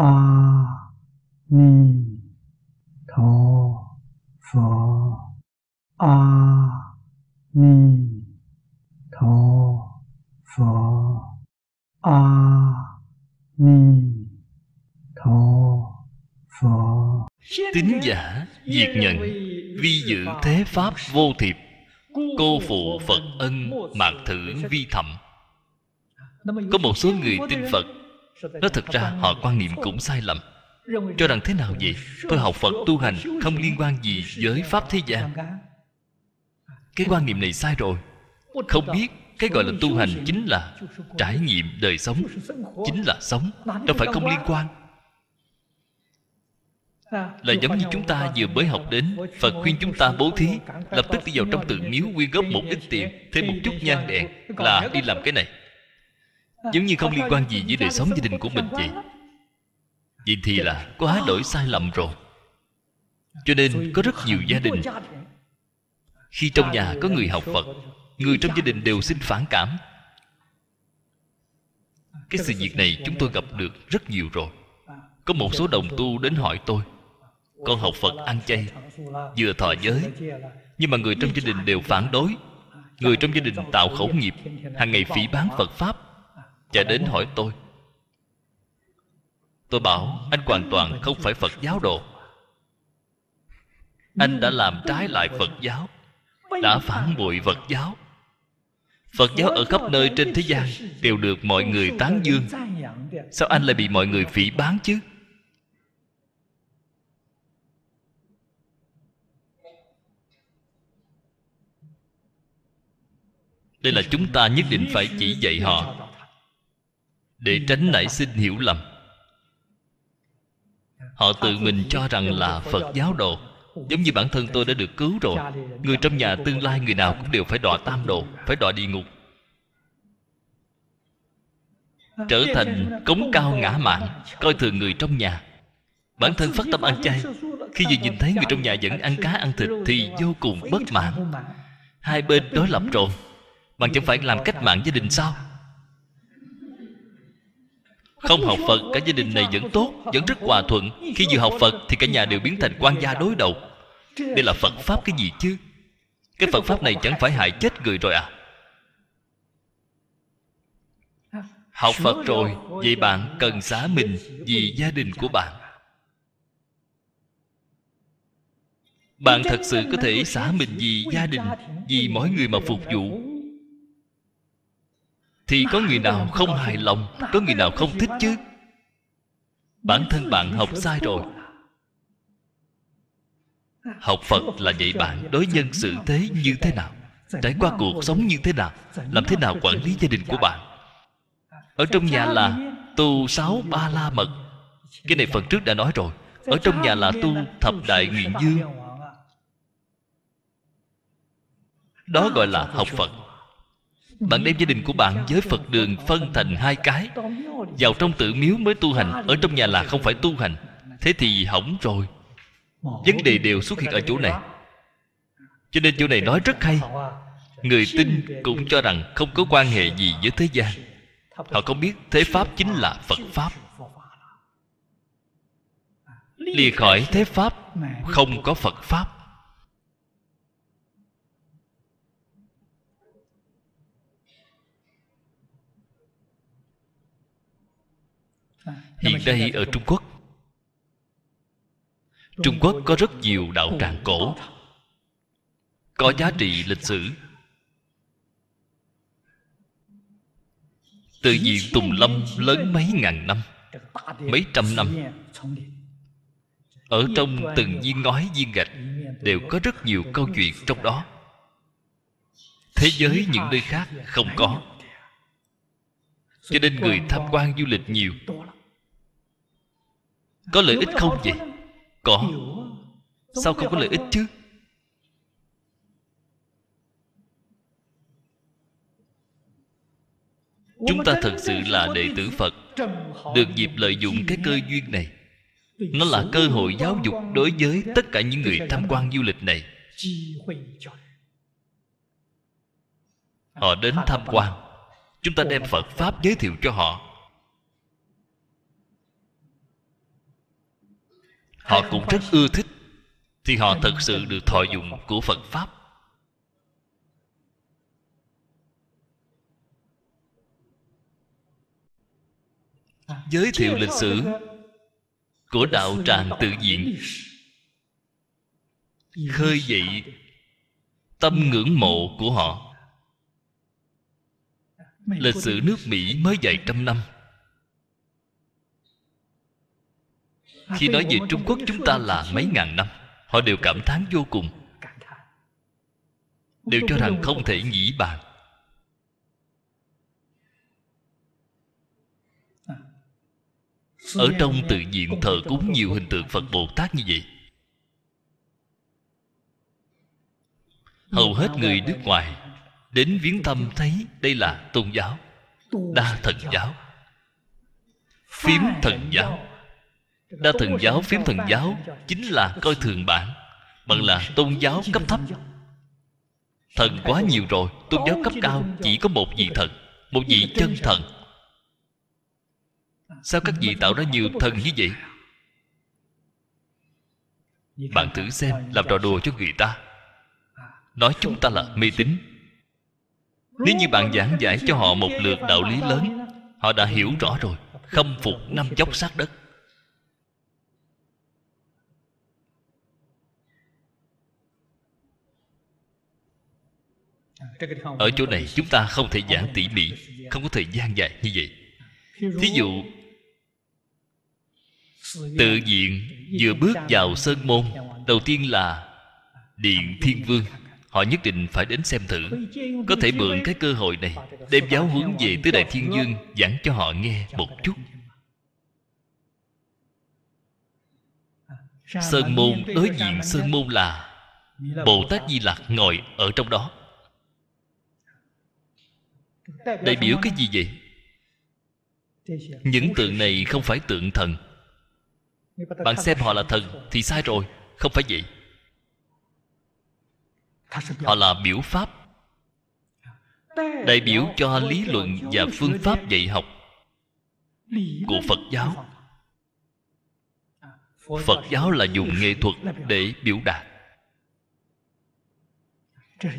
a ni tho pho a ni tho pho a ni tho pho tín giả diệt nhận, vi dự thế pháp vô thiệp. Cô phụ phật ân, mạc thử vi thẩm. Có một số người tin phật nó thật ra, họ quan niệm cũng sai lầm. Cho rằng thế nào vậy? Tôi học phật tu hành, không liên quan gì với pháp thế gian. Cái quan niệm này sai rồi. Không biết cái gọi là tu hành chính là trải nghiệm đời sống. Chính là sống, đâu phải không liên quan. Là giống như chúng ta vừa mới học đến, phật khuyên chúng ta bố thí, lập tức đi vào trong tượng miếu, quyên góp một ít tiền, thêm một chút nhang đèn là đi làm cái này giống như không liên quan gì với đời sống gia đình của mình vậy. Vậy thì là quá đổi sai lầm rồi. Cho nên có rất nhiều gia đình, khi trong nhà có người học phật, người trong gia đình đều xin phản cảm. Cái sự việc này chúng tôi gặp được rất nhiều rồi. Có một số đồng tu đến hỏi tôi, con học phật ăn chay, vừa thọ giới, nhưng mà người trong gia đình đều phản đối. Người trong gia đình tạo khẩu nghiệp, hàng ngày phỉ bán phật pháp chạy đến hỏi tôi. Tôi bảo anh hoàn toàn không phải phật giáo đồ. Anh đã làm trái lại phật giáo, đã phản bội phật giáo. Phật giáo ở khắp nơi trên thế gian đều được mọi người tán dương. Sao anh lại bị mọi người phỉ bán chứ? Đây là chúng ta nhất định phải chỉ dạy họ để tránh nảy sinh hiểu lầm. Họ tự mình cho rằng là phật giáo đồ. Giống như bản thân tôi đã được cứu rồi. Người trong nhà tương lai người nào cũng đều phải đọa tam đồ, phải đọa địa ngục. Trở thành cống cao ngã mạng coi thường người trong nhà. Bản thân phát tâm ăn chay. Khi vừa nhìn thấy người trong nhà vẫn ăn cá, ăn thịt thì vô cùng bất mãn. Hai bên đối lập rồi. Bạn chẳng phải làm cách mạng gia đình sao? Không học phật, cả gia đình này vẫn tốt, vẫn rất hòa thuận. Khi vừa học phật thì cả nhà đều biến thành quan gia đối đầu. Đây là phật pháp cái gì chứ? Cái phật pháp này chẳng phải hại chết người rồi à? Học phật rồi vậy bạn cần xả mình, vì gia đình của bạn. Bạn thật sự có thể xả mình vì gia đình, vì mỗi người mà phục vụ thì có người nào không hài lòng, có người nào không thích chứ? Bản thân bạn học sai rồi. Học phật là dạy bạn đối nhân xử thế như thế nào, trải qua cuộc sống như thế nào, làm thế nào quản lý gia đình của bạn. Ở trong nhà là tu sáu ba la mật. Cái này phần trước đã nói rồi. Ở trong nhà là tu thập đại nguyện dương đó gọi là học phật bạn đem gia đình của bạn với phật đường phân thành hai cái. Vào trong tự miếu mới tu hành, ở trong nhà là không phải tu hành. Thế thì hỏng rồi. Vấn đề đều xuất hiện ở chỗ này. Cho nên chỗ này nói rất hay. Người tin cũng cho rằng không có quan hệ gì với thế gian. Họ không biết thế pháp chính là phật pháp. Lìa khỏi thế pháp, không có phật pháp. Hiện đây ở trung quốc trung quốc có rất nhiều đạo tràng cổ. Có giá trị lịch sử. Từ diện tùng lâm lớn mấy ngàn năm mấy trăm năm. Ở trong từng viên ngói viên gạch đều có rất nhiều câu chuyện trong đó. Thế giới những nơi khác không có. Cho nên người tham quan du lịch nhiều có lợi ích không vậy? có. Sao không có lợi ích chứ? Chúng ta thật sự là đệ tử phật được dịp lợi dụng cái cơ duyên này. Nó là cơ hội giáo dục đối với tất cả những người tham quan du lịch này. họ. Đến tham quan. chúng ta đem phật. Pháp giới thiệu cho họ họ cũng rất ưa thích thì họ thật sự được thọ dụng của phật pháp. Giới thiệu lịch sử của đạo tràng tự diện khơi dậy tâm ngưỡng mộ của họ. Lịch sử nước mỹ mới vài trăm năm. Khi nói về trung quốc chúng ta là mấy ngàn năm, họ đều cảm thán vô cùng. Đều cho rằng không thể nghĩ bàn. Ở trong tự diện thờ cúng, nhiều hình tượng phật bồ tát như vậy. Hầu hết người nước ngoài đến viếng thăm thấy đây là tôn giáo, đa thần giáo, phím thần giáo đa thần giáo phiếm thần giáo chính là coi thường bạn bạn là tôn giáo cấp thấp. thần quá nhiều rồi tôn giáo cấp cao chỉ có một vị thần một vị chân thần. sao các vị tạo ra nhiều thần như vậy? Bạn thử xem làm trò đùa cho người ta. Nói chúng ta là mê tín. Nếu như bạn giảng giải cho họ một lượt đạo lý lớn họ đã hiểu rõ rồi khâm phục năm chốc sát đất ở chỗ này chúng ta không thể giảng tỉ mỉ, không có thời gian dài như vậy. Thí dụ, tự diện vừa bước vào sơn môn, đầu tiên là điện thiên vương. Họ nhất định phải đến xem thử. Có thể mượn cái cơ hội này đem giáo huấn về tứ đại thiên dương giảng cho họ nghe một chút. Sơn môn, đối diện sơn môn là bồ tát di lặc ngồi ở trong đó đại biểu cái gì vậy? Những tượng này không phải tượng thần. Bạn xem họ là thần thì sai rồi không phải vậy. Họ là biểu pháp. Đại biểu cho lý luận và phương pháp dạy học của phật giáo. phật giáo là dùng nghệ thuật để biểu đạt.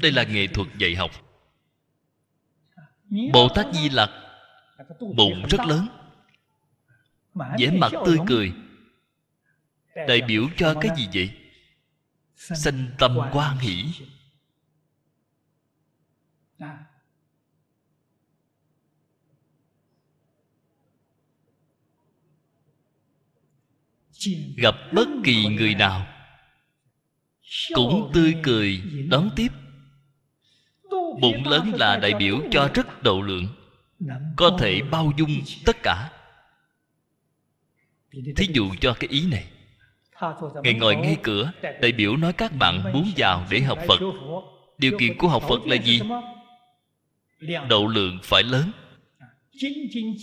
Đây là nghệ thuật dạy học bồ tát di lặc bụng rất lớn. Vẻ mặt tươi cười. đại biểu cho cái gì vậy? sanh tâm quan hỷ. gặp bất kỳ người nào cũng tươi cười đón tiếp bụng lớn là đại biểu cho rất độ lượng có thể bao dung tất cả. Thí dụ cho cái ý này. Ngài ngồi ngay cửa đại biểu nói các bạn muốn vào để học phật. điều kiện của học phật là gì? độ lượng phải lớn.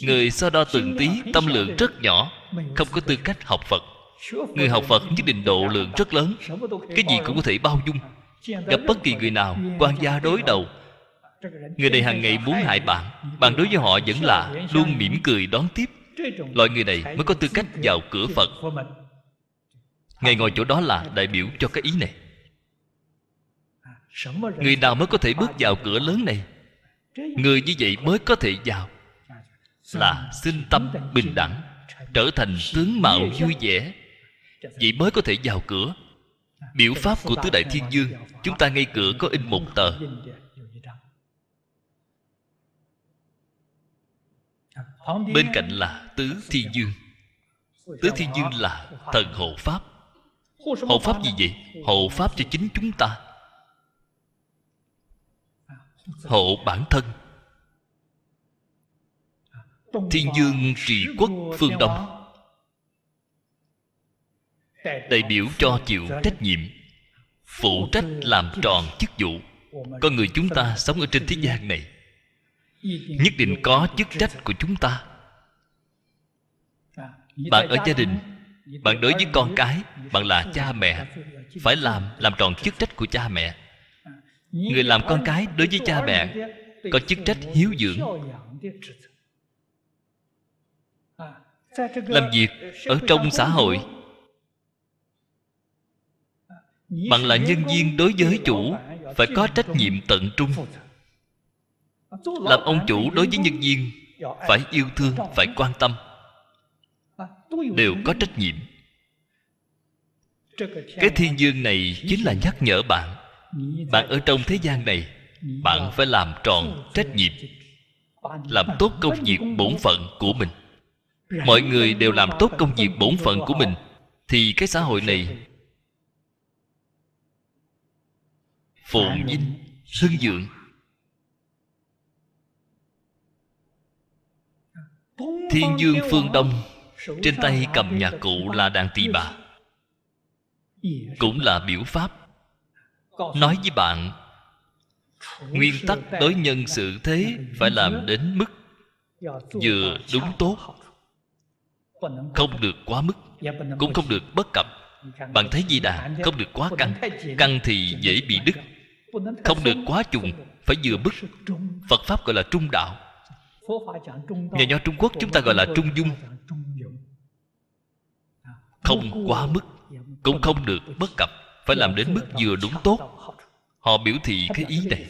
Người so đo từng tí tâm lượng rất nhỏ không có tư cách học phật. Người học phật nhất định độ lượng rất lớn cái gì cũng có thể bao dung gặp bất kỳ người nào quan gia đối đầu. Người này hàng ngày muốn hại bạn. Bạn đối với họ vẫn là luôn mỉm cười đón tiếp. Loại người này mới có tư cách vào cửa phật. Ngài ngồi chỗ đó là đại biểu cho cái ý này. Người nào mới có thể bước vào cửa lớn này? Người như vậy mới có thể vào. Là sinh tâm bình đẳng, trở thành tướng mạo vui vẻ. Vậy mới có thể vào cửa biểu pháp của tứ đại thiên dương chúng ta ngay cửa có in một tờ. Bên cạnh là tứ thiên dương tứ thiên dương là thần hộ pháp. Hộ pháp gì vậy? Hộ pháp cho chính chúng ta. Hộ bản thân. Thiên dương trị quốc phương đông đại biểu cho chịu trách nhiệm, phụ trách làm tròn chức vụ. Con người chúng ta sống ở trên thế gian này, nhất định có chức trách của chúng ta. Bạn ở gia đình, bạn đối với con cái, bạn là cha mẹ, phải làm làm tròn chức trách của cha mẹ. Người làm con cái đối với cha mẹ, có chức trách hiếu dưỡng. Làm việc ở trong xã hội bạn là nhân viên đối với chủ, phải có trách nhiệm tận trung. Làm ông chủ đối với nhân viên, phải yêu thương, phải quan tâm. Đều có trách nhiệm. Cái thiên dương này chính là nhắc nhở bạn. Bạn ở trong thế gian này, bạn phải làm tròn trách nhiệm. Làm tốt công việc bổn phận của mình. Mọi người đều làm tốt công việc bổn phận của mình, thì cái xã hội này phồn vinh hưng vượng thiên dương phương đông trên tay cầm nhạc cụ là đàn tỳ bà. Cũng là biểu pháp nói với bạn nguyên tắc đối nhân sự thế phải làm đến mức vừa đúng tốt. không được quá mức cũng không được bất cập. Bạn thấy di đà không được quá căng căng thì dễ bị đứt không được quá trùng phải vừa mức phật pháp gọi là trung đạo. Nhà nho trung quốc chúng ta gọi là trung dung. Không quá mức, cũng không được bất cập, phải làm đến mức vừa đúng tốt. Họ biểu thị cái ý này.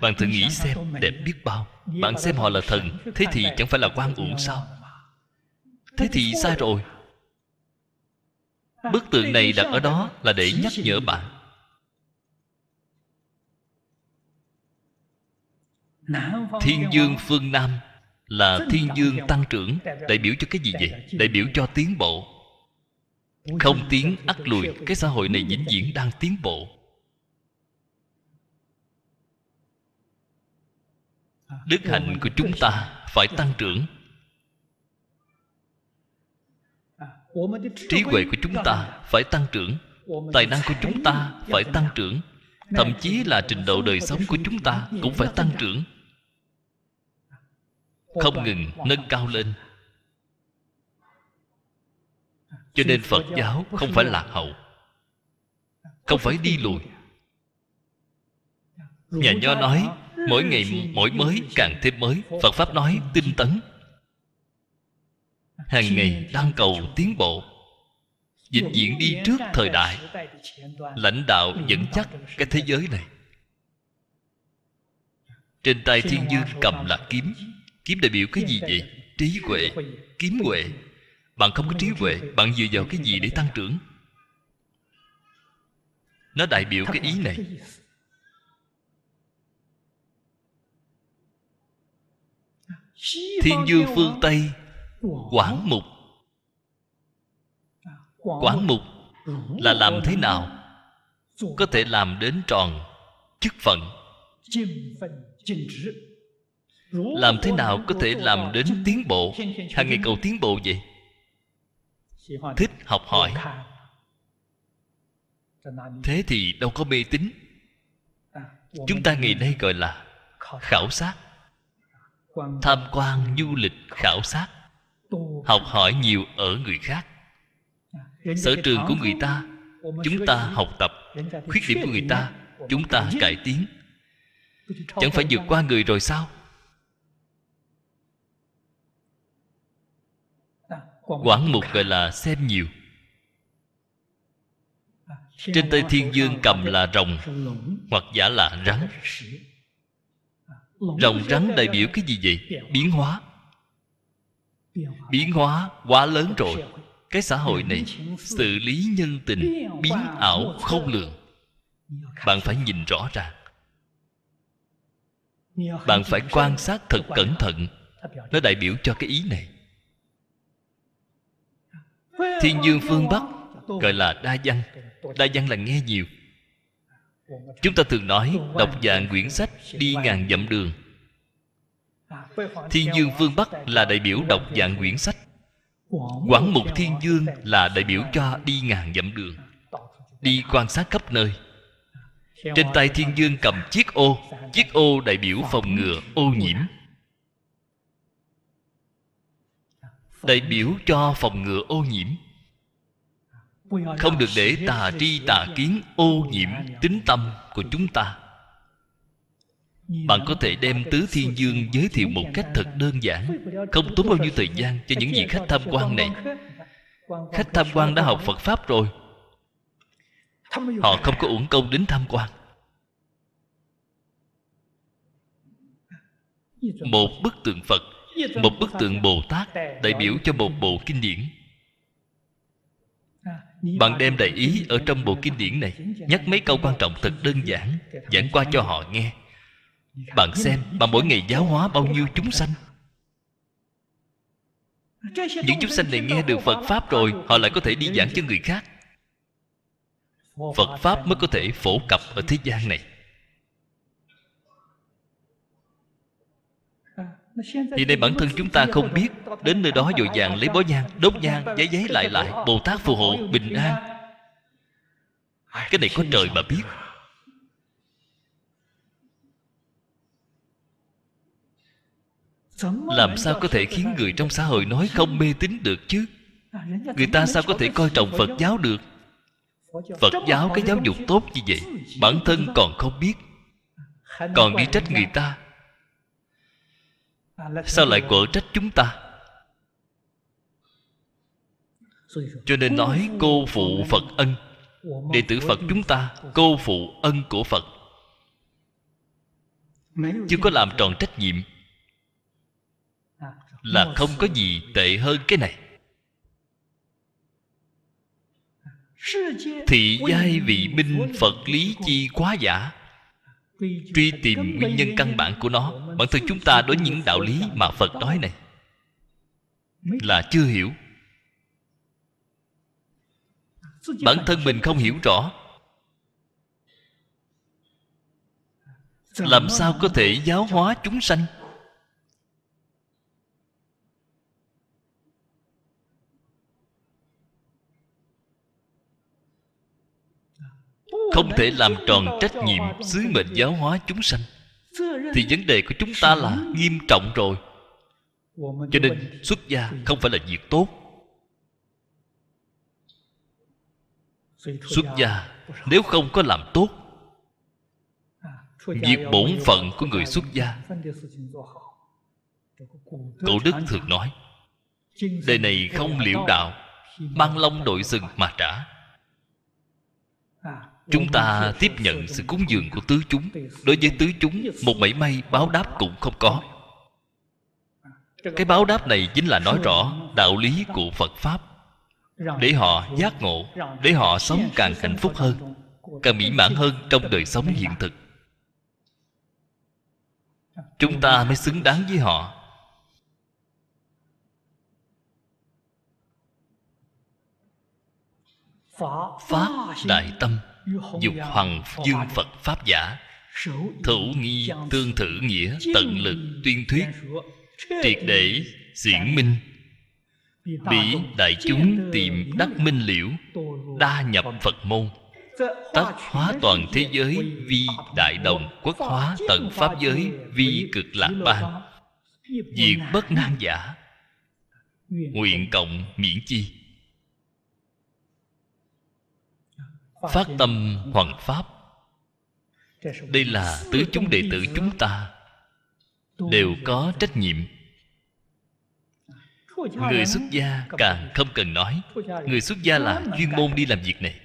Bạn thử nghĩ xem, đẹp biết bao. Bạn xem họ là thần, thế thì chẳng phải là quan uổng sao? Thế thì sai rồi bức tượng này đặt ở đó là để nhắc nhở bạn. Thiên dương phương nam là thiên dương tăng trưởng đại biểu cho cái gì vậy? Đại biểu cho tiến bộ. Không tiến ắt lùi, cái xã hội này vĩnh viễn đang tiến bộ. Đức hạnh của chúng ta phải tăng trưởng. Trí huệ của chúng ta phải tăng trưởng. Tài năng của chúng ta phải tăng trưởng. Thậm chí là trình độ đời sống của chúng ta cũng phải tăng trưởng. không ngừng nâng cao lên. cho nên phật giáo không phải lạc hậu. Không phải đi lùi. nhà nho nói mỗi ngày mỗi mới càng thêm mới. phật pháp nói tinh tấn hàng ngày đang cầu tiến bộ. Dịch diễn đi trước thời đại. lãnh đạo dẫn chắc cái thế giới này. Trên tay thiên dương cầm là kiếm. kiếm đại biểu cái gì vậy? trí huệ kiếm huệ. Bạn không có trí huệ bạn dựa vào cái gì để tăng trưởng? Nó đại biểu cái ý này. Thiên dương phương tây quán mục. Quán mục. là làm thế nào có thể làm đến tròn chức phận? Làm thế nào có thể làm đến tiến bộ? hàng ngày cầu tiến bộ vậy? Thích học hỏi. Thế thì đâu có mê tín. Chúng ta ngày nay gọi là khảo sát. tham quan du lịch khảo sát học hỏi nhiều ở người khác. Sở trường của người ta chúng ta học tập khuyết điểm của người ta chúng ta cải tiến. Chẳng phải vượt qua người rồi sao? Quảng mục gọi là xem nhiều. Trên tay thiên dương cầm là rồng hoặc giả là rắn. Rồng rắn đại biểu cái gì vậy? biến hóa biến hóa quá lớn rồi. Cái xã hội này, xử lý nhân tình, biến ảo không lường. Bạn phải nhìn rõ ràng bạn phải quan sát thật cẩn thận. Nó đại biểu cho cái ý này. Thiên dương phương bắc gọi là đa văn. Đa văn là nghe nhiều. Chúng ta thường nói đọc dạng quyển sách đi ngàn dặm đường thiên dương phương bắc là đại biểu đọc dạng quyển sách. Quảng mục thiên dương là đại biểu cho đi ngàn dặm đường, đi quan sát khắp nơi. Trên tay thiên dương cầm chiếc ô chiếc ô đại biểu phòng ngừa ô nhiễm. Đại biểu cho phòng ngừa ô nhiễm. Không được để tà tri tà kiến ô nhiễm tính tâm của chúng ta bạn có thể đem tứ thiên dương giới thiệu một cách thật đơn giản. Không tốn bao nhiêu thời gian cho những vị khách tham quan này. Khách tham quan đã học phật pháp rồi. Họ không có uổng công đến tham quan. Một bức tượng phật, một bức tượng bồ tát đại biểu cho một bộ kinh điển. Bạn đem đại ý ở trong bộ kinh điển này, nhắc mấy câu quan trọng thật đơn giản, giảng qua cho họ nghe bạn xem bạn mỗi ngày giáo hóa bao nhiêu chúng sanh. Những chúng sanh này nghe được phật pháp rồi họ lại có thể đi giảng cho người khác. Phật pháp mới có thể phổ cập ở thế gian này. Hiện nay bản thân chúng ta không biết Đến nơi đó dội vàng lấy bó nhang Đốt nhang, giấy giấy lại lại Bồ Tát phù hộ, bình an. Cái này có trời mà biết. Làm sao có thể khiến người trong xã hội nói không mê tín được chứ? Người ta sao có thể coi trọng Phật giáo được? Phật giáo cái giáo dục tốt như vậy Bản thân còn không biết Còn đi trách người ta. Sao lại quở trách chúng ta? Cho nên nói cô phụ phật ân. Đệ tử phật chúng ta cô phụ ân của phật. Chưa có làm tròn trách nhiệm là không có gì tệ hơn cái này. Thị giai vị minh phật lý chi quá giả? Truy tìm nguyên nhân căn bản của nó, bản thân chúng ta đối những đạo lý mà phật nói này là chưa hiểu. Bản thân mình không hiểu rõ. Làm sao có thể giáo hóa chúng sanh? Không thể làm tròn trách nhiệm sứ mệnh giáo hóa chúng sanh. Thì vấn đề của chúng ta là nghiêm trọng rồi. Cho nên xuất gia không phải là việc tốt. Xuất gia nếu không có làm tốt, việc bổn phận của người xuất gia, cổ đức thường nói đời này không liễu đạo, mang long đội sừng mà trả chúng ta tiếp nhận sự cúng dường của tứ chúng. Đối với tứ chúng, một mảy may báo đáp cũng không có. Cái báo đáp này chính là nói rõ đạo lý của phật pháp. Để họ giác ngộ, để họ sống càng hạnh phúc hơn, càng mỹ mãn hơn trong đời sống hiện thực. Chúng ta mới xứng đáng với họ. Pháp đại tâm dục hoàng dương phật pháp giả, thủ nghi tương thử nghĩa tận lực tuyên thuyết, triệt để diễn minh. Bị đại chúng tìm đắc minh liễu, đa nhập phật môn, tất hóa toàn thế giới vi đại đồng quốc hóa tận pháp giới vi cực lạc ban. Diệt bất nan giả. Nguyện cộng miễn chi. Phát tâm hoằng pháp. Đây là tứ chúng đệ tử chúng ta. Đều có trách nhiệm. Người xuất gia càng không cần nói. Người xuất gia là chuyên môn đi làm việc này.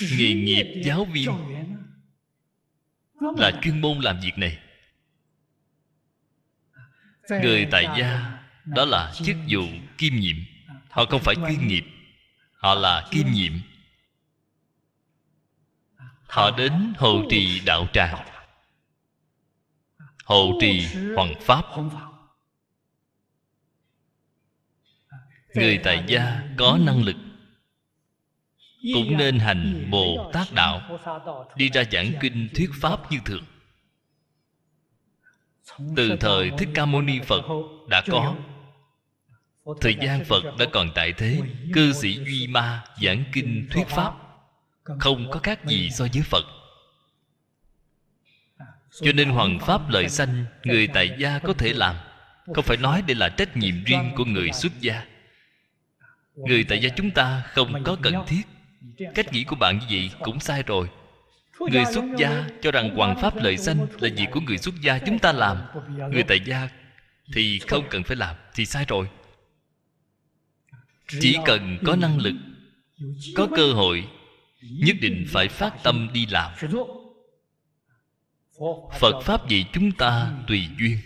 Nghề nghiệp giáo viên là chuyên môn làm việc này. Người tại gia đó là chức vụ kiêm nhiệm họ không phải chuyên nghiệp, họ là kiêm nhiệm. Họ đến hộ trì đạo tràng hộ trì hoàng pháp. Người tại gia có năng lực, cũng nên hành bồ tát đạo, đi ra giảng kinh thuyết pháp như thường. Từ thời thích ca mâu ni phật đã có thời gian phật đã còn tại thế cư sĩ duy ma giảng kinh thuyết pháp. Không có khác gì so với phật. Cho nên hoàng pháp lợi sanh người tại gia có thể làm. Không phải nói đây là trách nhiệm riêng của người xuất gia. người tại gia chúng ta không có cần thiết. Cách nghĩ của bạn như vậy cũng sai rồi. Người xuất gia cho rằng hoàng pháp lợi sanh là việc của người xuất gia chúng ta làm. người tại gia thì không cần phải làm thì sai rồi chỉ cần có năng lực, có cơ hội, nhất định phải phát tâm đi làm. Phật pháp dạy chúng ta tùy duyên.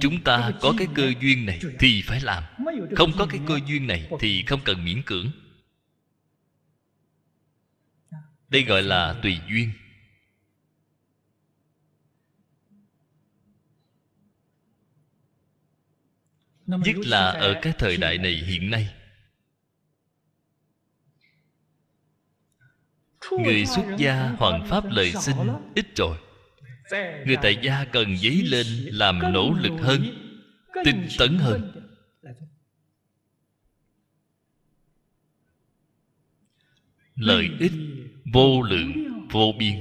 Chúng ta có cái cơ duyên này thì phải làm. Không có cái cơ duyên này thì không cần miễn cưỡng. Đây gọi là tùy duyên. Nhất là ở cái thời đại này hiện nay. Người xuất gia hoàn pháp lời sinh ít rồi. Người tại gia cần dấy lên làm nỗ lực hơn tinh tấn hơn. lợi ích vô lượng vô biên.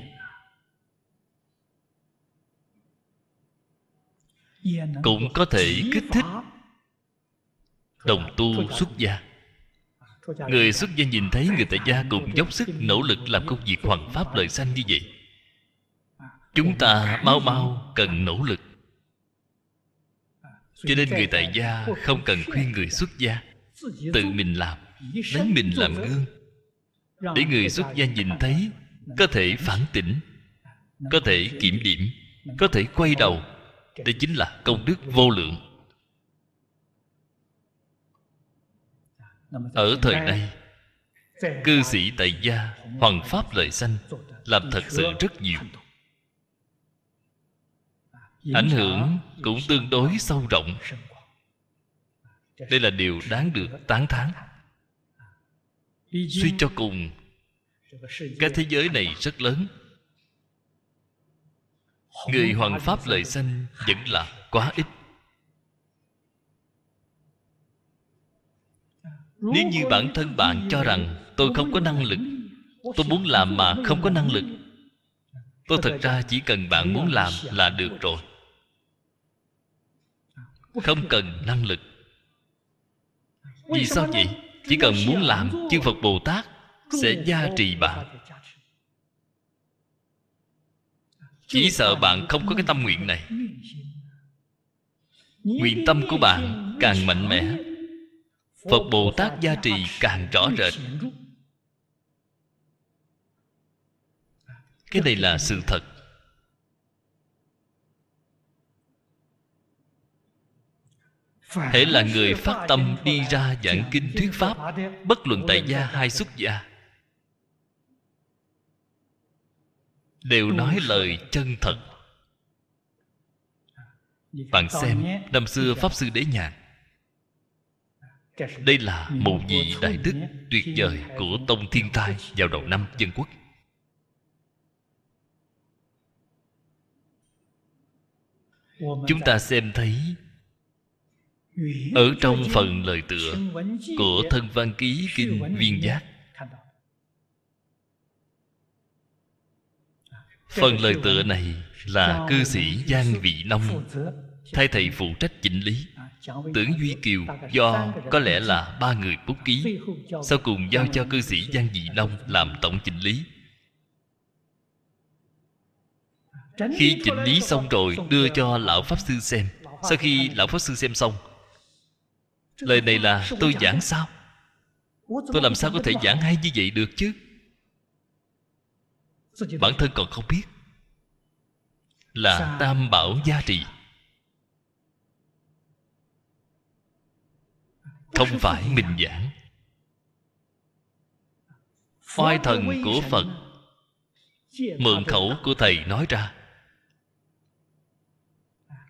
Cũng có thể kích thích đồng tu xuất gia. Người xuất gia nhìn thấy người tại gia cùng dốc sức nỗ lực làm công việc hoàn pháp lời sanh như vậy. Chúng ta mau mau cần nỗ lực. Cho nên người tại gia không cần khuyên người xuất gia. Tự mình làm lấy mình làm gương. Để người xuất gia nhìn thấy có thể phản tỉnh có thể kiểm điểm có thể quay đầu. đây chính là công đức vô lượng ở thời nay cư sĩ tại gia hoàng pháp lợi sanh làm thật sự rất nhiều. ảnh hưởng cũng tương đối sâu rộng. đây là điều đáng được tán thán. Suy cho cùng cái thế giới này rất lớn. Người hoàng pháp lợi sanh vẫn là quá ít nếu như bản thân bạn cho rằng tôi không có năng lực, tôi muốn làm mà không có năng lực, tôi thật ra chỉ cần bạn muốn làm là được rồi. Không cần năng lực. Vì sao vậy? Chỉ cần muốn làm, chư phật bồ tát sẽ gia trì bạn. Chỉ sợ bạn không có cái tâm nguyện này. Nguyện tâm của bạn càng mạnh mẽ phật bồ tát gia trì càng rõ rệt cái này là sự thật hễ là người phát tâm đi ra giảng kinh thuyết pháp, bất luận tại gia hay xuất gia, đều nói lời chân thật bạn xem năm xưa pháp sư đế nhạc đây là một vị đại đức tuyệt vời của tông thiên thai vào đầu năm dân quốc. Chúng ta xem thấy ở trong phần lời tựa của thân văn ký kinh viên giác phần lời tựa này là cư sĩ giang vị nông thay thầy phụ trách chỉnh lý tưởng duy kiều do có lẽ là ba người bút ký, sau cùng giao cho cư sĩ giang Dị Long làm tổng chỉnh lý. Khi chỉnh lý xong rồi đưa cho lão pháp sư xem. Sau khi lão pháp sư xem xong, lời này là tôi giảng sao? Tôi làm sao có thể giảng hay như vậy được chứ? Bản thân còn không biết là tam bảo gia trì không phải mình giảng. Oai thần của phật, mượn khẩu của thầy nói ra.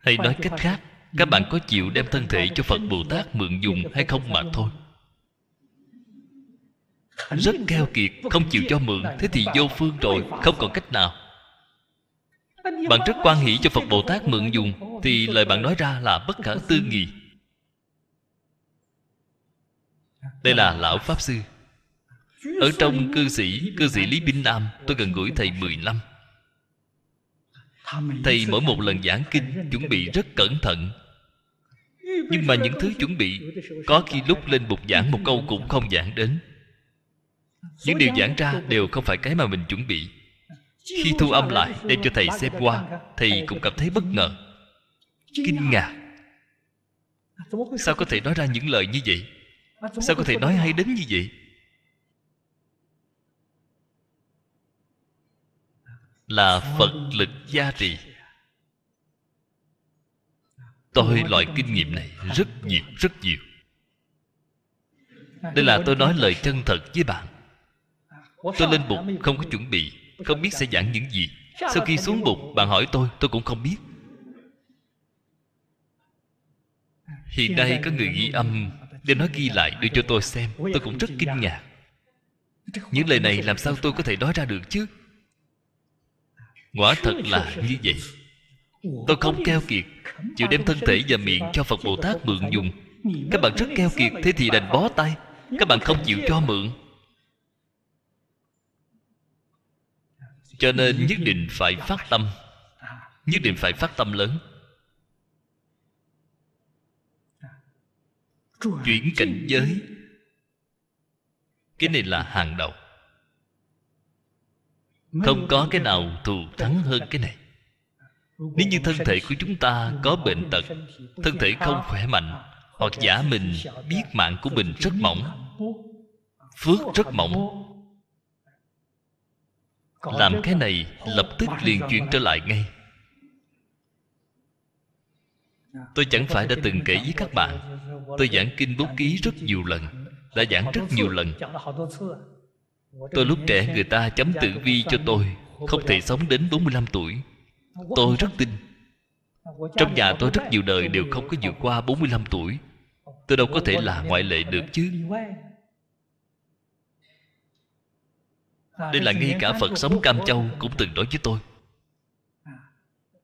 Hay nói cách khác, các bạn có chịu đem thân thể cho phật bồ tát mượn dùng hay không mà thôi. Rất keo kiệt, không chịu cho mượn, thế thì vô phương rồi, không còn cách nào. Bạn rất quan hỷ cho phật bồ tát mượn dùng, thì lời bạn nói ra là bất khả tư nghị đây là lão pháp sư. Ở trong cư sĩ cư sĩ lý binh nam, tôi gần gũi thầy 10 năm. Thầy mỗi một lần giảng kinh, chuẩn bị rất cẩn thận. Nhưng mà những thứ chuẩn bị, có khi lúc lên bục giảng một câu cũng không giảng đến. Những điều giảng ra đều không phải cái mà mình chuẩn bị. Khi thu âm lại đem cho thầy xem qua, thầy cũng cảm thấy bất ngờ, kinh ngạc. Sao có thể nói ra những lời như vậy? Sao có thể nói hay đến như vậy? Là phật lực gia trì. tôi loại kinh nghiệm này rất nhiều rất nhiều. Đây là tôi nói lời chân thật với bạn. tôi lên bục không có chuẩn bị không biết sẽ giảng những gì. Sau khi xuống bục bạn hỏi tôi tôi cũng không biết. Hiện nay có người ghi âm đem nó ghi lại đưa cho tôi xem. Tôi cũng rất kinh ngạc. Những lời này làm sao tôi có thể nói ra được chứ? Quả thật là như vậy. Tôi không keo kiệt chịu đem thân thể và miệng cho phật bồ tát mượn dùng. các bạn rất keo kiệt thế thì đành bó tay. Các bạn không chịu cho mượn. Cho nên nhất định phải phát tâm. Nhất định phải phát tâm lớn chuyển cảnh giới. Cái này là hàng đầu. Không có cái nào thù thắng hơn cái này. Nếu như thân thể của chúng ta có bệnh tật, thân thể không khỏe mạnh, hoặc giả mình biết mạng của mình rất mỏng, phước rất mỏng, làm cái này lập tức liền chuyển trở lại ngay. Tôi chẳng phải đã từng kể với các bạn tôi giảng kinh bút ký rất nhiều lần, đã giảng rất nhiều lần. Tôi lúc trẻ người ta chấm tử vi cho tôi, không thể sống đến 45 tuổi. Tôi rất tin. Trong nhà tôi rất nhiều đời đều không có vượt qua 45 tuổi. Tôi đâu có thể là ngoại lệ được chứ. Đây là ngay cả phật sống cam châu cũng từng nói với tôi.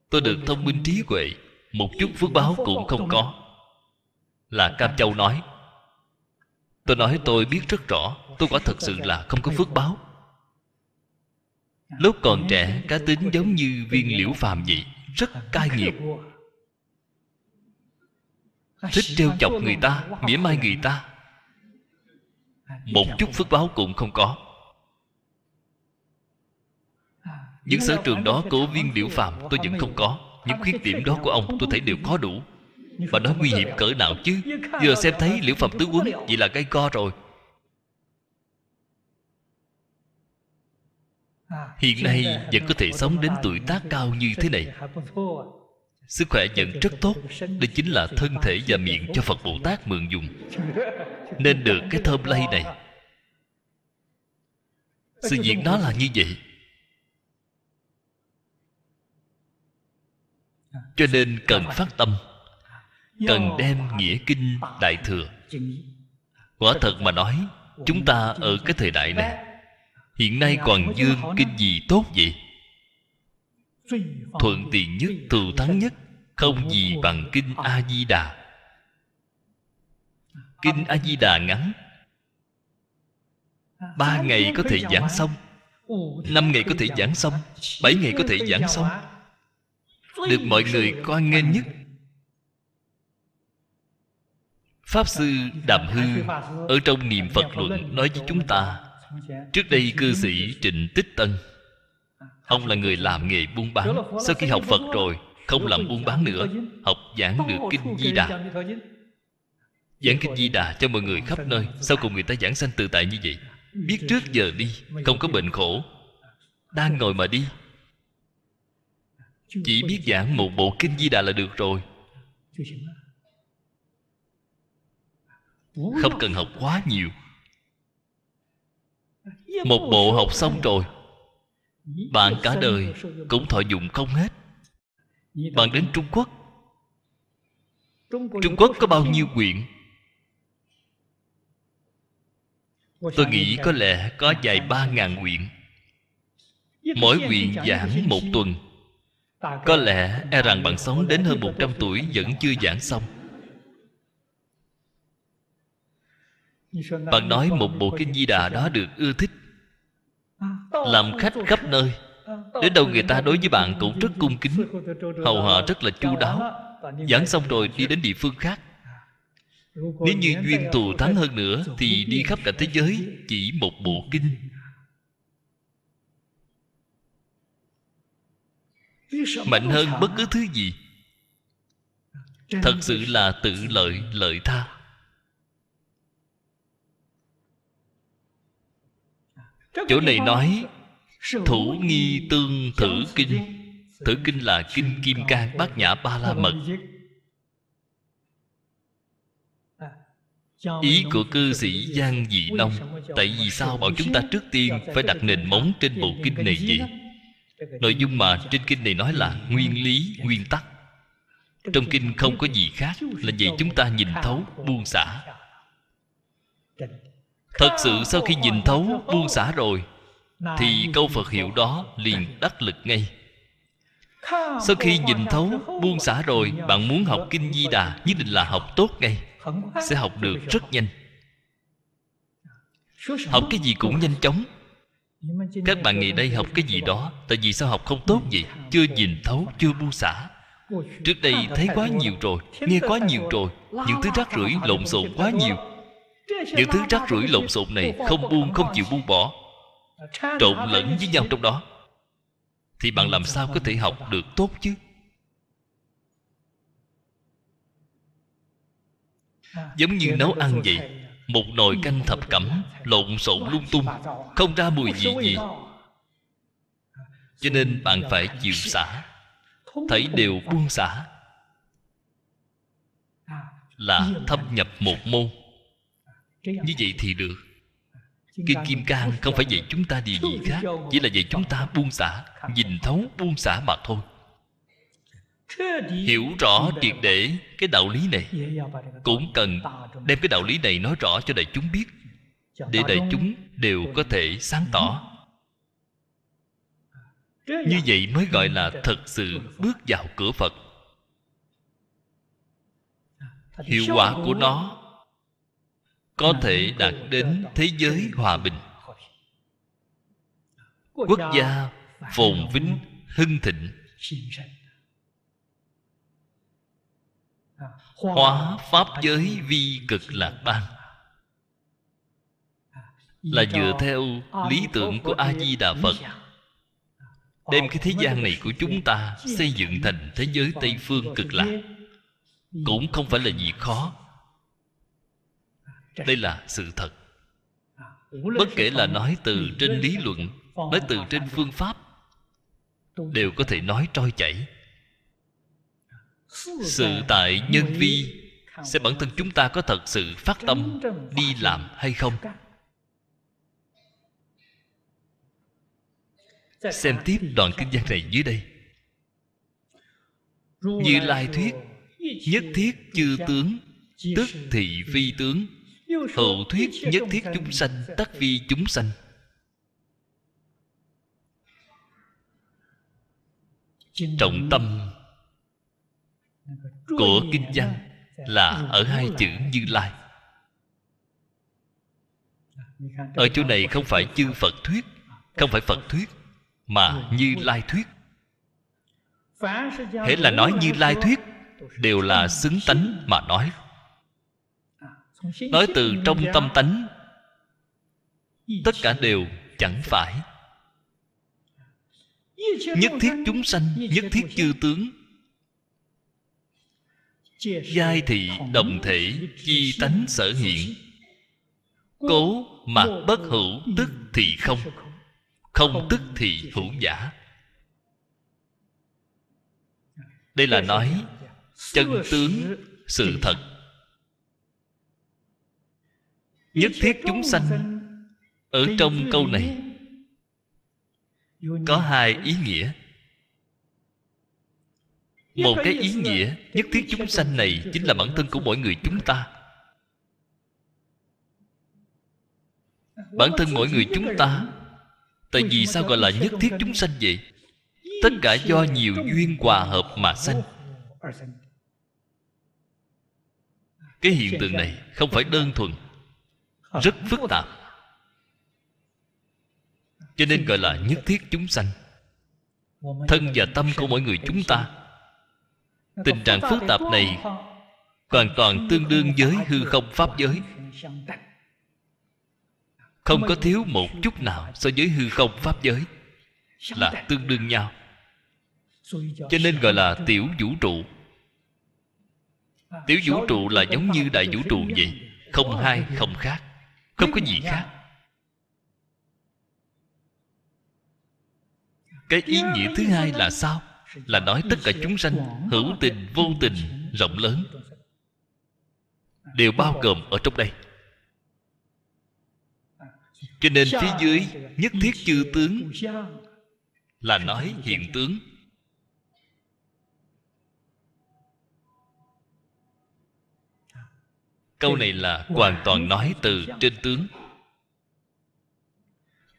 Tôi được thông minh trí huệ, một chút phước báo cũng không có là cam châu nói, tôi nói tôi biết rất rõ, tôi quả thật sự là không có phước báo. Lúc còn trẻ, cá tính giống như viên liễu phàm vậy, rất cai nghiệt. Thích trêu chọc người ta, mỉa mai người ta. Một chút phước báo cũng không có. Những sở trường đó của viên liễu phàm tôi vẫn không có, những khuyết điểm đó của ông tôi thấy đều có đủ mà nói nguy hiểm cỡ nào chứ? Giờ xem thấy liễu phẩm tứ quấn vậy là gây co rồi. Hiện nay vẫn có thể sống đến tuổi tác cao như thế này. Sức khỏe vẫn rất tốt đây chính là thân thể và miệng cho phật bồ tát mượn dùng. Nên được cái thơm lây này. Sự việc nó là như vậy. Cho nên cần phát tâm cần đem nghĩa kinh đại thừa. Quả thật mà nói, chúng ta ở cái thời đại này, hiện nay còn dương kinh gì tốt vậy? Thuận tiện nhất, thù thắng nhất, không gì bằng kinh a di đà kinh a di đà ngắn. Ba ngày có thể giảng xong. Năm ngày có thể giảng xong. Bảy ngày có thể giảng xong. Được mọi người quan nghênh nhất. Pháp sư đàm hư ở trong niệm phật luận nói với chúng ta, trước đây cư sĩ trịnh tích tân, ông là người làm nghề buôn bán. Sau khi học phật rồi, không làm buôn bán nữa, học giảng được kinh di đà. Giảng kinh di đà cho mọi người khắp nơi. Sau cùng người ta giảng sanh tự tại như vậy. Biết trước giờ đi, không có bệnh khổ. Đang ngồi mà đi. Chỉ biết giảng một bộ kinh di đà là được rồi không cần học quá nhiều. Một bộ học xong rồi. Bạn cả đời cũng thọ dụng không hết. Bạn đến trung quốc. Trung quốc có bao nhiêu quyện? Tôi nghĩ có lẽ có vài ba ngàn quyện. Mỗi quyện giảng một tuần. Có lẽ e rằng bạn sống đến hơn một trăm tuổi vẫn chưa giảng xong bạn nói một bộ kinh di đà đó được ưa thích. Làm khách khắp nơi. đến đâu người ta đối với bạn cũng rất cung kính. hầu họ rất là chu đáo. giảng xong rồi đi đến địa phương khác. Nếu như duyên thù thắng hơn nữa thì đi khắp cả thế giới chỉ một bộ kinh. Mạnh hơn bất cứ thứ gì. Thật sự là tự lợi lợi tha chỗ này nói thủ nghi tương thử kinh. Thử kinh là kinh kim cang bát nhã ba la mật. Ý của cư sĩ giang dị nông tại vì sao bảo chúng ta trước tiên phải đặt nền móng trên bộ kinh này vậy nội dung mà trên kinh này nói là nguyên lý nguyên tắc. Trong kinh không có gì khác là vậy chúng ta nhìn thấu buông xả thật sự sau khi nhìn thấu buông xả rồi, thì câu phật hiệu đó liền đắc lực ngay. Sau khi nhìn thấu buông xả rồi, bạn muốn học kinh di đà nhất định là học tốt ngay, sẽ học được rất nhanh. Học cái gì cũng nhanh chóng. Các bạn ngày đây học cái gì đó, tại vì sao học không tốt vậy? Chưa nhìn thấu, chưa buông xả. Trước đây thấy quá nhiều rồi, nghe quá nhiều rồi, những thứ rác rưởi lộn xộn quá nhiều những thứ rắc rưởi lộn xộn này không buông, không chịu buông bỏ, trộn lẫn với nhau trong đó. Thì bạn làm sao có thể học được tốt chứ? Giống như nấu ăn vậy, một nồi canh thập cẩm lộn xộn lung tung, không ra mùi vị gì. Cho nên bạn phải chịu xả, thấy đều buông xả, là thâm nhập một môn như vậy thì được. Kinh Kim Cang không phải dạy chúng ta điều gì khác Chỉ là dạy chúng ta buông xả Nhìn thấu buông xả mà thôi. Hiểu rõ triệt để cái đạo lý này. Cũng cần đem cái đạo lý này nói rõ cho đại chúng biết Để đại chúng đều có thể sáng tỏ. Như vậy mới gọi là thật sự bước vào cửa Phật. Hiệu quả của nó có thể đạt đến thế giới hòa bình. Quốc gia phồn vinh, hưng thịnh. Hóa pháp giới vi cực lạc bang. Là dựa theo lý tưởng của a di đà phật, đem cái thế gian này của chúng ta xây dựng thành thế giới tây phương cực lạc. Cũng không phải là gì khó đây là sự thật. Bất kể là nói từ trên lý luận nói từ trên phương pháp đều có thể nói trôi chảy. Sự tại nhân vi sẽ bản thân chúng ta có thật sự phát tâm đi làm hay không? xem tiếp đoạn kinh văn này dưới đây. Như lai thuyết nhất thiết chư tướng tức thị phi tướng hậu thuyết nhất thiết chúng sanh tất vi chúng sanh. Trọng tâm của kinh văn là ở hai chữ như lai. Ở chỗ này không phải chư phật thuyết không phải phật thuyết mà như lai thuyết. Hễ là nói như lai thuyết đều là xứng tánh mà nói nói từ trong tâm tánh, tất cả đều chẳng phải. Nhất thiết chúng sanh, nhất thiết chư tướng. Giai thị đồng thể, chi tánh sở hiện. Cố mà bất hữu, tức thì không. Không tức thì hữu giả. Đây là nói, chân tướng, sự thật nhất thiết chúng sanh ở trong câu này có hai ý nghĩa. Một cái ý nghĩa nhất thiết chúng sanh này chính là bản thân của mỗi người chúng ta. Bản thân mỗi người chúng ta, tại vì sao gọi là nhất thiết chúng sanh vậy? Tất cả do nhiều duyên hòa hợp mà sanh. Cái hiện tượng này không phải đơn thuần rất phức tạp. Cho nên gọi là nhất thiết chúng sanh thân và tâm của mỗi người chúng ta. Tình trạng phức tạp này hoàn toàn tương đương với hư không pháp giới. không có thiếu một chút nào so với hư không pháp giới là tương đương nhau. Cho nên gọi là tiểu vũ trụ. Tiểu vũ trụ là giống như đại vũ trụ vậy không hai không khác không có gì khác? Cái ý nghĩa thứ hai là sao? Là nói tất cả chúng sanh hữu tình vô tình rộng lớn. Đều bao gồm ở trong đây. Cho nên phía dưới nhất thiết chư tướng là nói hiện tướng câu này là hoàn toàn nói từ trên tướng.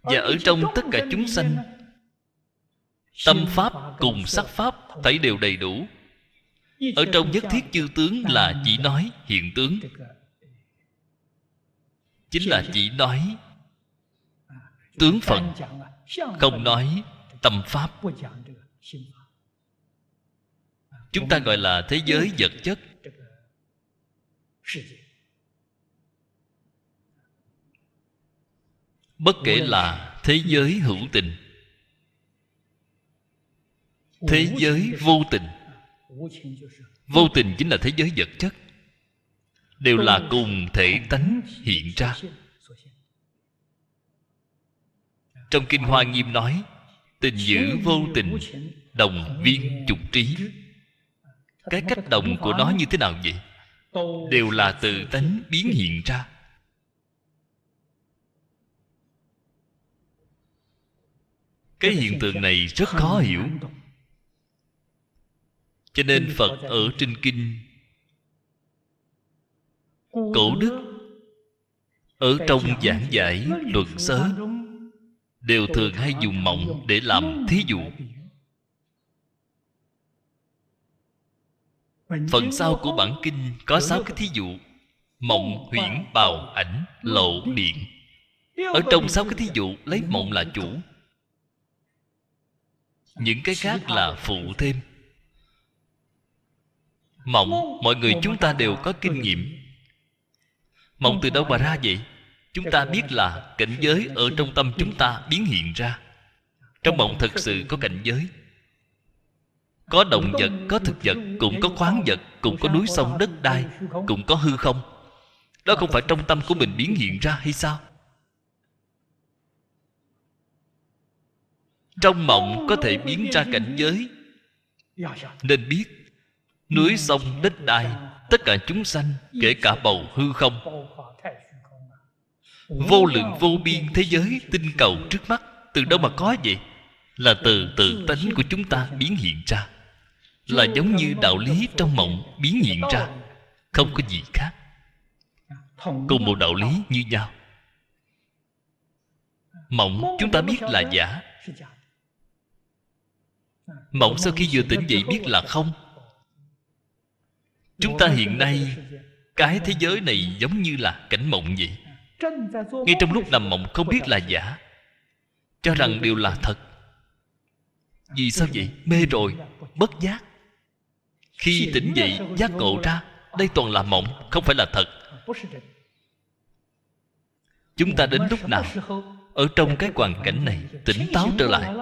Và ở trong tất cả chúng sanh, tâm pháp cùng sắc pháp thấy đều đầy đủ. Ở trong nhất thiết chư tướng là chỉ nói hiện tướng. Chính là chỉ nói tướng phận không nói tâm pháp. Chúng ta gọi là thế giới vật chất. Bất kể là thế giới hữu tình thế giới vô tình. vô tình chính là thế giới vật chất đều là cùng thể tánh hiện ra. trong kinh hoa nghiêm nói tình giữ vô tình đồng viên chục trí. cái cách đồng của nó như thế nào vậy? Đều là từ tánh biến hiện ra cái hiện tượng này rất khó hiểu. Cho nên phật ở trên kinh cổ đức, ở trong giảng giải luận sớ, đều thường hay dùng mộng để làm thí dụ. Phần sau của bản kinh có sáu cái thí dụ. Mộng, huyễn, bào, ảnh, lộ, điện. Ở trong sáu cái thí dụ, lấy mộng là chủ những cái khác là phụ thêm. Mộng mọi người chúng ta đều có kinh nghiệm. Mộng từ đâu mà ra vậy? Chúng ta biết là cảnh giới ở trong tâm chúng ta biến hiện ra. Trong mộng thực sự có cảnh giới. Có động vật có thực vật cũng có khoáng vật cũng có núi sông đất đai cũng có hư không. Đó không phải trong tâm của mình biến hiện ra hay sao trong mộng có thể biến ra cảnh giới. Nên biết, núi sông, đất đai, tất cả chúng sanh, kể cả bầu hư không, vô lượng vô biên thế giới tinh cầu trước mắt, từ đâu mà có vậy? Là từ tự tánh của chúng ta biến hiện ra. Là giống như đạo lý trong mộng biến hiện ra, không có gì khác. Cùng một đạo lý như nhau. Mộng, chúng ta biết là giả mộng sau khi vừa tỉnh dậy biết là không? Chúng ta hiện nay, cái thế giới này giống như là cảnh mộng vậy. Ngay trong lúc nằm mộng không biết là giả, cho rằng đều là thật. Vì sao vậy? Mê rồi, bất giác. Khi tỉnh dậy, giác ngộ ra, đây toàn là mộng, không phải là thật. Chúng ta đến lúc nào? Ở trong cái hoàn cảnh này, tỉnh táo trở lại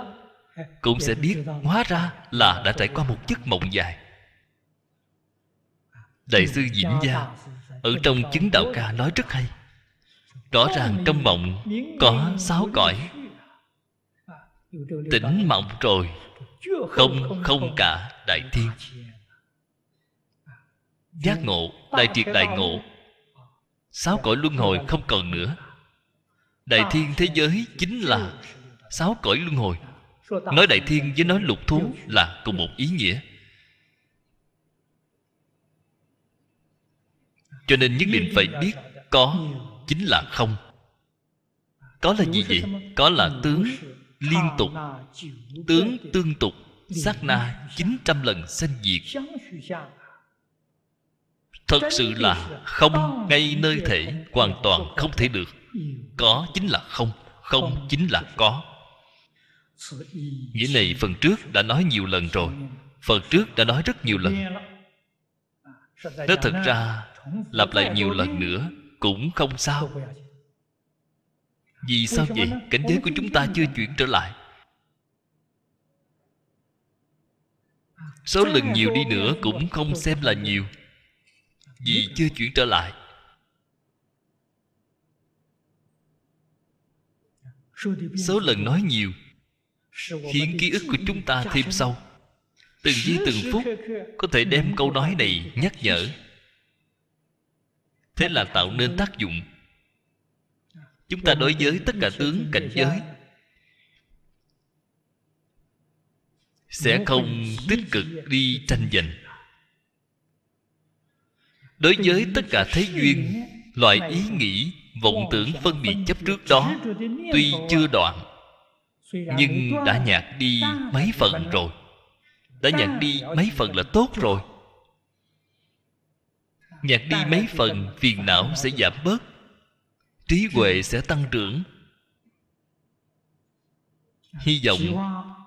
cũng sẽ biết hóa ra là đã trải qua một giấc mộng dài. Đại sư vĩnh gia ở trong chứng đạo ca nói rất hay. Rõ ràng trong mộng có sáu cõi. tỉnh mộng rồi. không không cả đại thiên. giác ngộ đại triệt đại ngộ. sáu cõi luân hồi không còn nữa. Đại thiên thế giới chính là sáu cõi luân hồi nói đại thiên với nói lục thú là cùng một ý nghĩa. Cho nên nhất định phải biết có chính là không. Có là gì vậy? Có là tướng liên tục, tướng tương tục, sát na 900 lần sanh diệt. Thật sự là không ngay nơi thể hoàn toàn không thể được. Có chính là không không chính là có nghĩa này phần trước đã nói nhiều lần rồi. Phần trước đã nói rất nhiều lần. Nếu thật ra lặp lại nhiều lần nữa cũng không sao. Vì sao vậy? Cảnh giới của chúng ta chưa chuyển trở lại. Số lần nhiều đi nữa cũng không xem là nhiều. Vì chưa chuyển trở lại. Số lần nói nhiều khiến ký ức của chúng ta thêm sâu. Từng giây từng phút có thể đem câu nói này nhắc nhở. thế là tạo nên tác dụng. Chúng ta đối với tất cả tướng cảnh giới sẽ không tích cực đi tranh giành. đối với tất cả thế duyên loại ý nghĩ vọng tưởng phân biệt chấp trước đó tuy chưa đoạn nhưng đã nhạt đi mấy phần rồi. Đã nhạt đi mấy phần là tốt rồi. Nhạt đi mấy phần phiền não sẽ giảm bớt. Trí huệ sẽ tăng trưởng. Hy vọng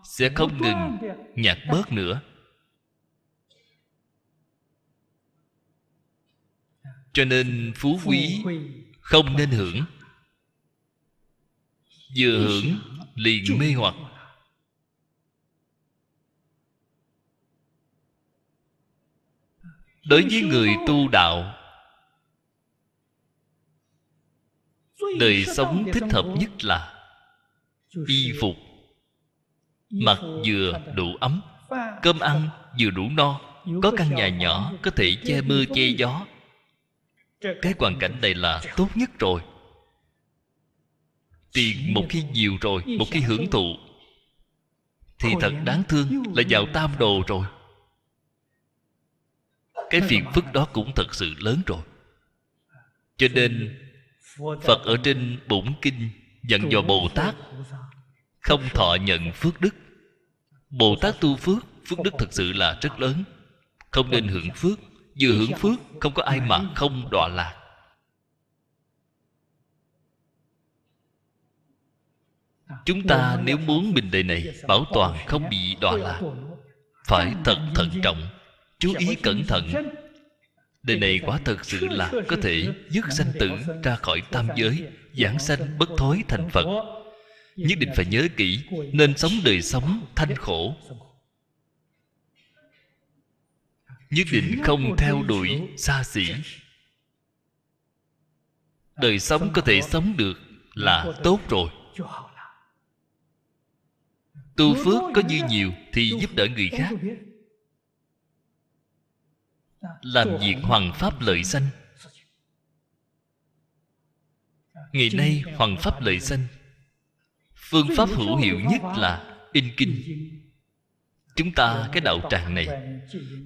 sẽ không ngừng nhạt bớt nữa. Cho nên phú quý không nên hưởng. Vừa hưởng liền mê hoặc. Đối với người tu đạo đời sống thích hợp nhất là y phục mặc vừa đủ ấm cơm ăn vừa đủ no có căn nhà nhỏ có thể che mưa che gió. Cái hoàn cảnh này là tốt nhất rồi tiền một khi nhiều rồi một khi hưởng thụ thì thật đáng thương là vào tam đồ rồi. Cái phiền phức đó cũng thật sự lớn rồi. Cho nên phật ở trên bổn kinh dặn dò bồ tát không thọ nhận phước đức. Bồ tát tu phước phước đức thật sự là rất lớn. Không nên hưởng phước vừa hưởng phước không có ai mà không đọa lạc chúng ta nếu muốn bình đời này bảo toàn không bị đọa lạc, phải thật thận trọng, chú ý cẩn thận. Đời này quả thật sự là có thể dứt sanh tử ra khỏi tam giới, Giảng sanh bất thối thành Phật. Nhất định phải nhớ kỹ, Nên sống đời sống thanh khổ. Nhất định không theo đuổi xa xỉ. Đời sống có thể sống được là tốt rồi. Tu phước có như nhiều Thì giúp đỡ người khác. Làm việc hoàng pháp lợi sanh ngày nay hoàng pháp lợi sanh phương pháp hữu hiệu nhất là in kinh. Chúng ta cái đạo tràng này,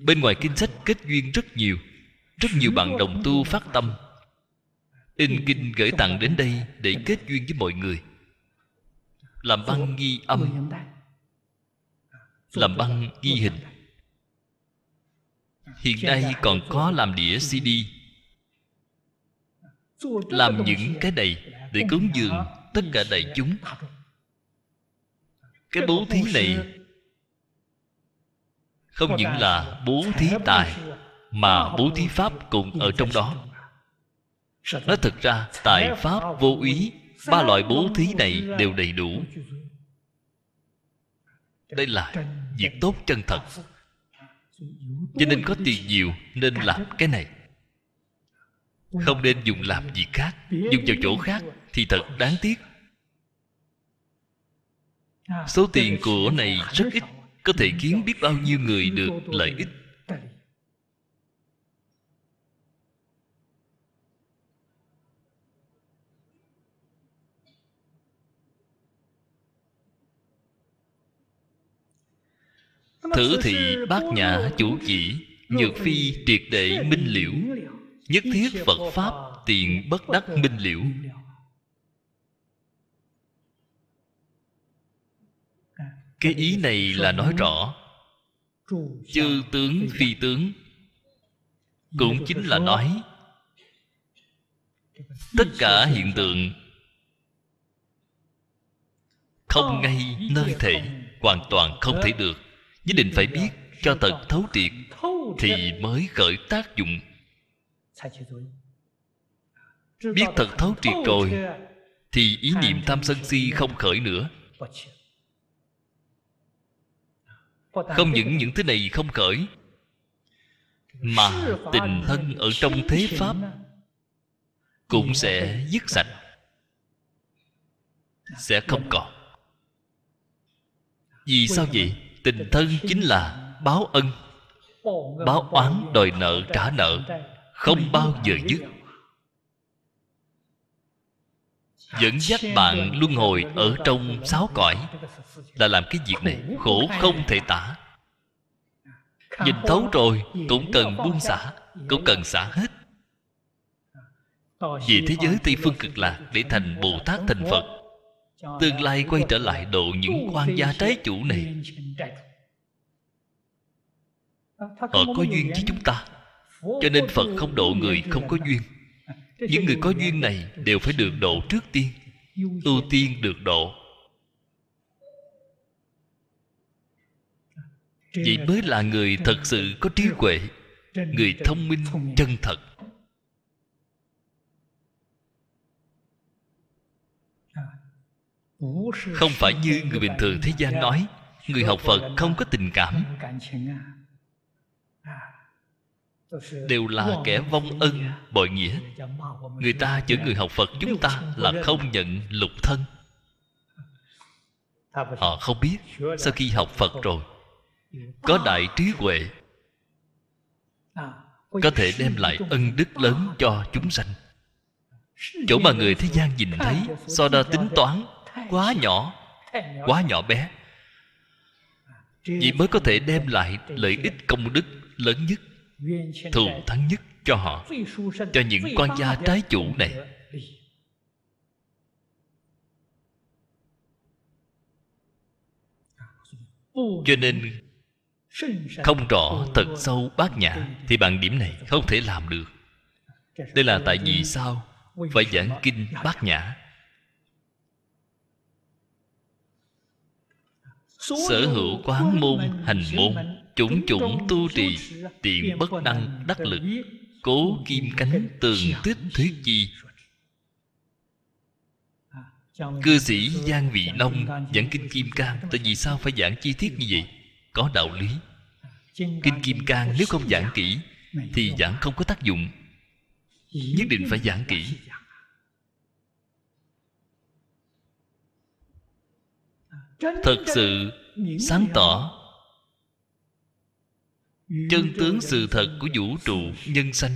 bên ngoài kinh sách kết duyên rất nhiều rất nhiều bạn đồng tu phát tâm. In kinh gửi tặng đến đây để kết duyên với mọi người. Làm băng ghi âm làm băng ghi hình. hiện nay còn có làm đĩa cd. Làm những cái này để cúng dường tất cả đại chúng. Cái bố thí này không những là bố thí tài mà bố thí pháp cũng ở trong đó. Nói thật ra tài pháp vô úy ba loại bố thí này đều đầy đủ. Đây là việc tốt chân thật. Cho nên có tiền nhiều nên làm cái này. Không nên dùng làm gì khác. Dùng vào chỗ khác thì thật đáng tiếc. Số tiền của này rất ít. Có thể khiến biết bao nhiêu người được lợi ích. Thử thị bát nhã chủ chỉ Nhược phi triệt đệ minh liễu. Nhất thiết Phật Pháp tiện bất đắc minh liễu. Cái ý này là nói rõ. Chư tướng phi tướng Cũng chính là nói. Tất cả hiện tượng Không ngay nơi thể Hoàn toàn không thể được nhất định phải biết cho thật thấu triệt thì mới khởi tác dụng. Biết thật thấu triệt rồi thì ý niệm tham sân si không khởi nữa. Không những những thứ này không khởi, mà tình thân ở trong thế pháp cũng sẽ dứt sạch, sẽ không còn. Vì sao vậy? Tình thân chính là báo ân, báo oán đòi nợ trả nợ, không bao giờ dứt. Dẫn dắt bạn luân hồi ở trong sáu cõi là làm cái việc này khổ không thể tả. Nhìn thấu rồi cũng cần buông xả, cũng cần xả hết. Vì thế giới tây phương cực lạc để thành bồ tát thành phật tương lai quay trở lại độ những quan gia trái chủ này. họ có duyên với chúng ta cho nên phật không độ người không có duyên. những người có duyên này đều phải được độ trước tiên ưu tiên được độ. Vậy mới là người thật sự có trí huệ người thông minh. chân thật không phải như người bình thường thế gian nói, người học phật không có tình cảm. Đều là kẻ vong ân, bội nghĩa. Người ta chửi người học phật chúng ta là không nhận lục thân. Họ không biết sau khi học phật rồi, có đại trí huệ, có thể đem lại ân đức lớn cho chúng sanh. Chỗ mà người thế gian nhìn thấy, so đo tính toán quá nhỏ. Quá nhỏ bé. Vì mới có thể đem lại lợi ích công đức lớn nhất, thù thắng nhất cho họ, cho những quan gia trái chủ này. Cho nên, không rõ thật sâu bát nhã thì bằng điểm này không thể làm được. Đây là tại vì sao phải giảng kinh bát nhã? Sở hữu quán môn hành môn chủng chủng tu trì tiện bất đăng đắc lực cố kim cánh tường tích thuyết chi. cư sĩ giang vị long giảng kinh kim cang tại vì sao phải giảng chi tiết như vậy? Có đạo lý. Kinh kim cang nếu không giảng kỹ thì giảng không có tác dụng. Nhất định phải giảng kỹ thật sự sáng tỏ. chân tướng sự thật của vũ trụ nhân sanh.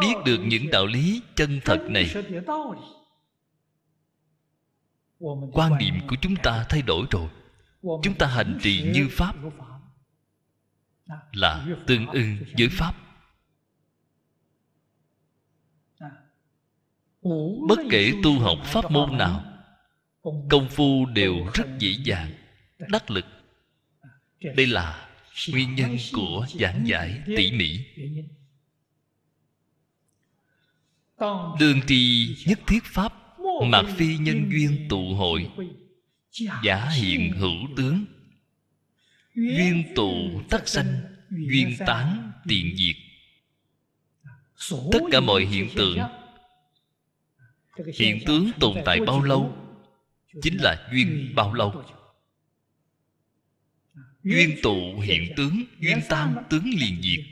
biết được những đạo lý chân thật này. quan niệm của chúng ta thay đổi rồi. Chúng ta hành trì như pháp là tương ưng với pháp. Bất kể tu học pháp môn nào công phu đều rất dễ dàng, đắc lực. Đây là nguyên nhân của giảng giải tỉ mỉ. Đường trì nhất thiết pháp mạc phi nhân duyên tụ hội. Giả hiện hữu tướng. Duyên tụ tắc sanh, duyên tán tiền diệt. Tất cả mọi hiện tượng. Hiện tướng tồn tại bao lâu? Chính là duyên bao lâu. Duyên tụ hiện tướng, duyên tan tướng liền diệt.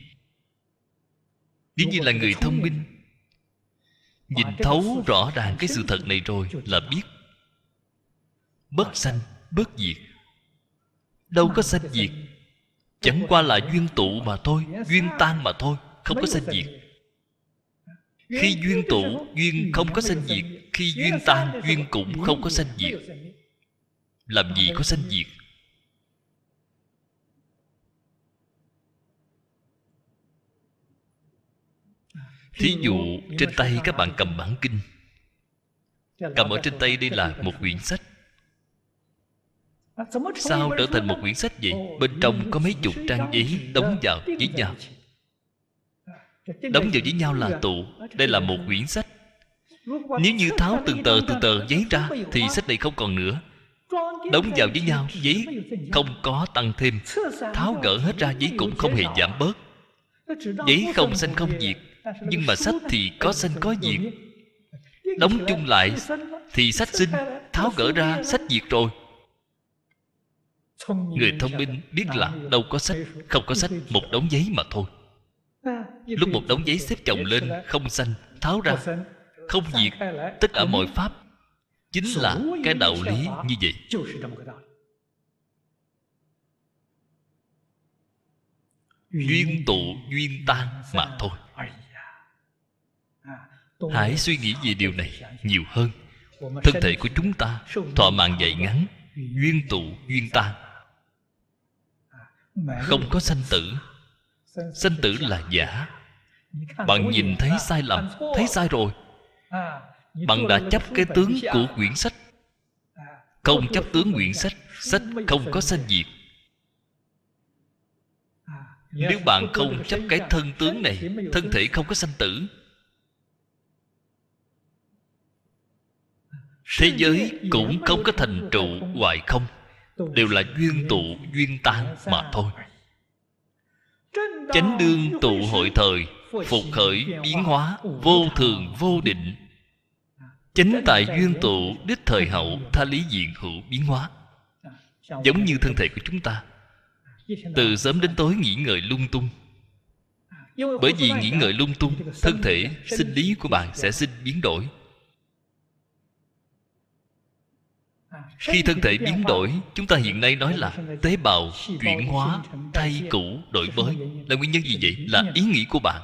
Nếu như là người thông minh, nhìn thấu rõ ràng cái sự thật này rồi là biết. Bất sanh, bất diệt. Đâu có sanh diệt. Chẳng qua là duyên tụ mà thôi, duyên tan mà thôi, không có sanh diệt khi duyên tụ duyên không có sanh diệt. khi duyên tan duyên cũng không có sanh diệt. Làm gì có sanh diệt? Thí dụ trên tay các bạn cầm bản kinh. Cầm ở trên tay đây là một quyển sách. Sao trở thành một quyển sách vậy? Bên trong có mấy chục trang giấy đóng vào với nhau đóng vào với nhau là tụ đây là một quyển sách. Nếu như tháo từng tờ từng tờ giấy ra, thì sách này không còn nữa. Đóng vào với nhau, giấy không có tăng thêm. Tháo gỡ hết ra, giấy cũng không hề giảm bớt. Giấy không xanh không diệt, nhưng mà sách thì có xanh có diệt. Đóng chung lại thì sách sinh, tháo gỡ ra, sách diệt rồi. Người thông minh biết là đâu có sách, không có sách, một đống giấy mà thôi lúc một đống giấy xếp chồng lên không xanh tháo ra. không diệt tất cả mọi pháp chính là cái đạo lý như vậy. duyên tụ duyên tan mà thôi. Hãy suy nghĩ về điều này nhiều hơn. Thân thể của chúng ta thọ mạng dày ngắn duyên tụ duyên tan. không có sanh tử sanh tử là giả. Bạn nhìn thấy sai lầm, thấy sai rồi. Bạn đã chấp cái tướng của quyển sách. Không chấp tướng quyển sách sách không có sanh diệt. Nếu bạn không chấp cái thân tướng này, thân thể không có sanh tử. Thế giới cũng không có thành trụ hoài không, đều là duyên tụ, duyên tan mà thôi chánh đương tụ hội thời phục khởi biến hóa vô thường vô định. Chánh tại duyên tụ đích thời hậu tha lý diện hữu biến hóa. Giống như thân thể của chúng ta. Từ sớm đến tối nghỉ ngơi lung tung. Bởi vì nghỉ ngơi lung tung thân thể sinh lý của bạn sẽ sinh biến đổi khi thân thể biến đổi chúng ta hiện nay nói là tế bào chuyển hóa thay cũ đổi mới. là nguyên nhân gì vậy? là ý nghĩ của bạn.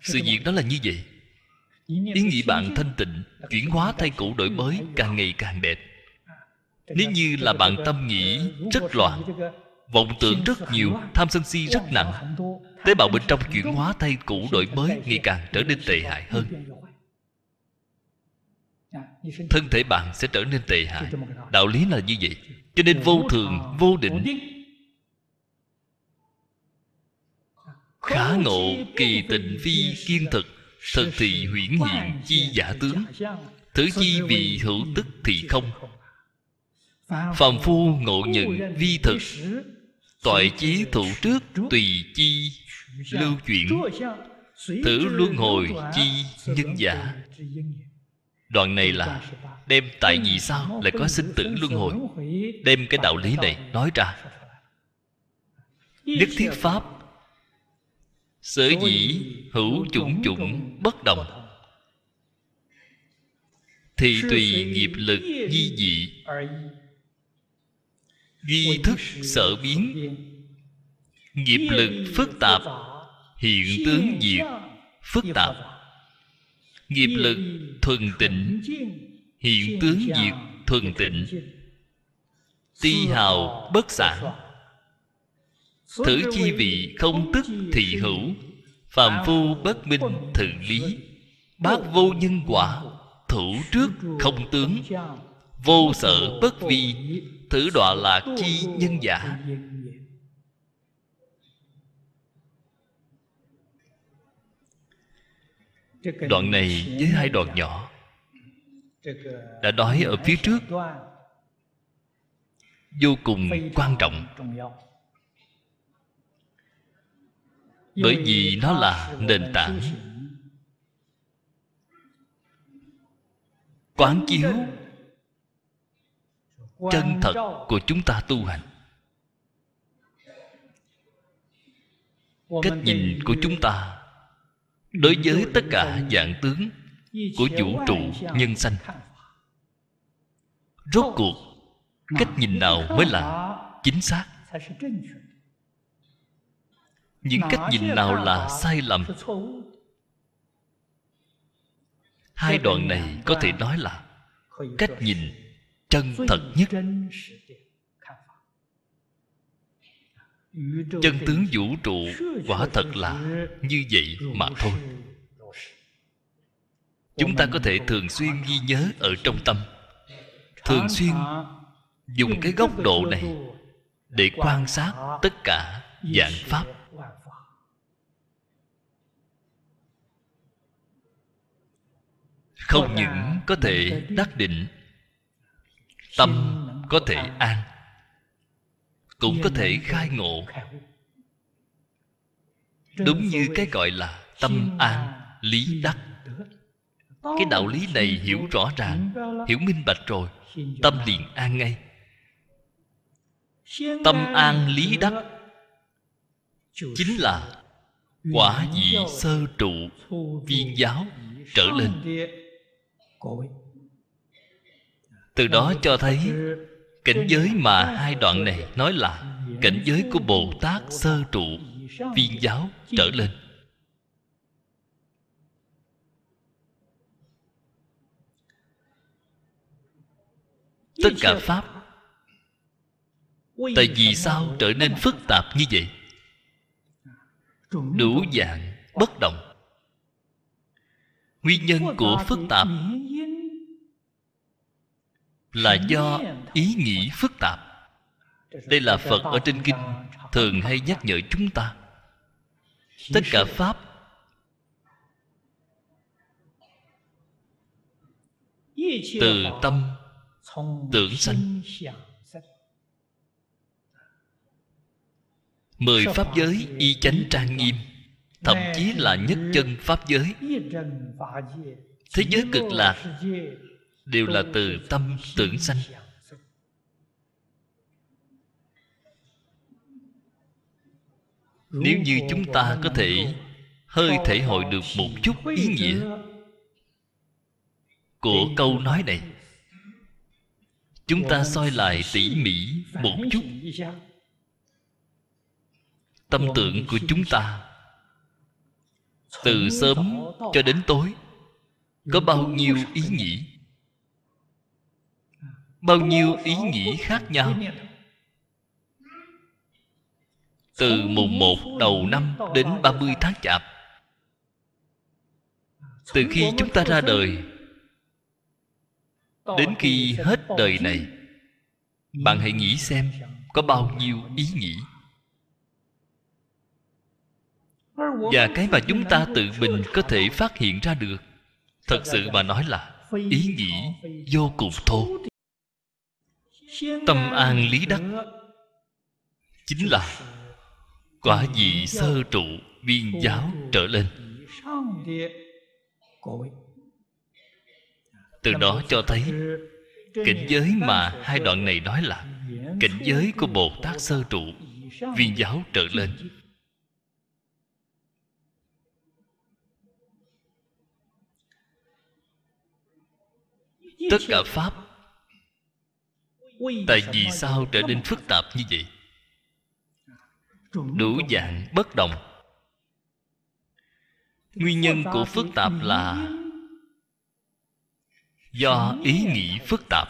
Sự việc đó là như vậy. Ý nghĩ bạn thanh tịnh chuyển hóa thay cũ đổi mới càng ngày càng đẹp. Nếu như là bạn tâm nghĩ rất loạn vọng tưởng rất nhiều tham sân si rất nặng. tế bào bên trong chuyển hóa thay cũ đổi mới ngày càng trở nên tệ hại hơn thân thể bạn sẽ trở nên tệ hại. Đạo lý là như vậy. Cho nên vô thường vô định. khả ngộ kỳ tịnh phi kiên thực thực thì huyễn hiện chi giả tướng. thứ chi vị hữu tức thì không. phàm phu ngộ nhận vi thực. toại chí thủ trước tùy chi lưu chuyển. Thử luân hồi chi nhân giả đoạn này là đem tại vì sao lại có sinh tử luân hồi? Đem cái đạo lý này nói ra. Nhất thiết pháp, sở dĩ hữu chủng chủng bất đồng. Thì tùy nghiệp lực di dị. Duy thức sở biến. Nghiệp lực phức tạp, hiện tướng diệt, phức tạp nghiệp lực thuần tịnh. Hiện tướng diệt thuần tịnh. Ti hào bất sản. Thử chi vị không tức thì hữu. Phàm phu bất minh thử lý. Bác vô nhân quả, thủ trước không tướng. Vô sở bất vi, thử đọa lạc chi nhân giả. Đoạn này với hai đoạn nhỏ đã nói ở phía trước. Vô cùng quan trọng. Bởi vì nó là nền tảng. Quán chiếu chân thật của chúng ta tu hành. Cách nhìn của chúng ta đối với tất cả dạng tướng của vũ trụ nhân sanh, rốt cuộc cách nhìn nào mới là chính xác? Những cách nhìn nào là sai lầm? Hai đoạn này có thể nói là cách nhìn chân thật nhất chân tướng vũ trụ quả thật là như vậy mà thôi. chúng ta có thể thường xuyên ghi nhớ ở trong tâm. Thường xuyên dùng cái góc độ này để quan sát tất cả dạng pháp. Không những có thể đắc định tâm có thể an cũng có thể khai ngộ. đúng như cái gọi là tâm an lý đắc. cái đạo lý này hiểu rõ ràng hiểu minh bạch rồi. tâm liền an ngay. Tâm an lý đắc. Chính là quả vị sơ trụ viên giáo trở lên. từ đó cho thấy cảnh giới mà hai đoạn này nói là cảnh giới của bồ tát sơ trụ viên giáo trở lên. Tất cả pháp tại vì sao trở nên phức tạp như vậy? Đủ dạng bất động nguyên nhân của phức tạp là do ý nghĩ phức tạp. Đây là phật ở trên kinh, thường hay nhắc nhở chúng ta. Tất cả pháp từ tâm tưởng sanh. Mười pháp giới y chánh trang nghiêm, thậm chí là nhất chân pháp giới. Thế giới cực lạc đều là từ tâm tưởng sanh nếu như chúng ta có thể hơi thể hội được một chút ý nghĩa của câu nói này, chúng ta soi lại tỉ mỉ một chút tâm tưởng của chúng ta từ sớm cho đến tối, có bao nhiêu ý nghĩa? Bao nhiêu ý nghĩ khác nhau. Từ mùng một đầu năm đến ba mươi tháng chạp, từ khi chúng ta ra đời đến khi hết đời này, bạn hãy nghĩ xem có bao nhiêu ý nghĩ. Và cái mà chúng ta tự mình có thể phát hiện ra được, thật sự mà nói là ý nghĩ vô cùng thô tâm an lý đắc. Chính là quả vị sơ trụ viên giáo trở lên. Từ đó cho thấy cảnh giới mà hai đoạn này nói là cảnh giới của bồ tát sơ trụ viên giáo trở lên. Tất cả pháp tại vì sao trở nên phức tạp như vậy? Đủ dạng bất đồng. Nguyên nhân của phức tạp là do ý nghĩ phức tạp.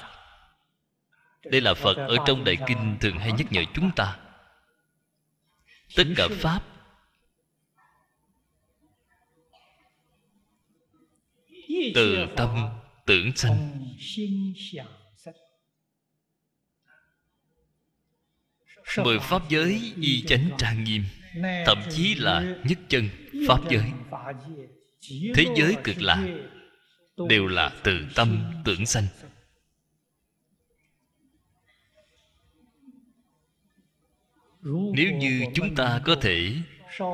Đây là phật ở trong đại kinh thường hay nhắc nhở chúng ta. Tất cả pháp từ tâm tưởng sanh mười pháp giới y chánh trang nghiêm thậm chí là nhất chân pháp giới. Thế giới cực lạc đều là từ tâm tưởng sanh. Nếu như chúng ta có thể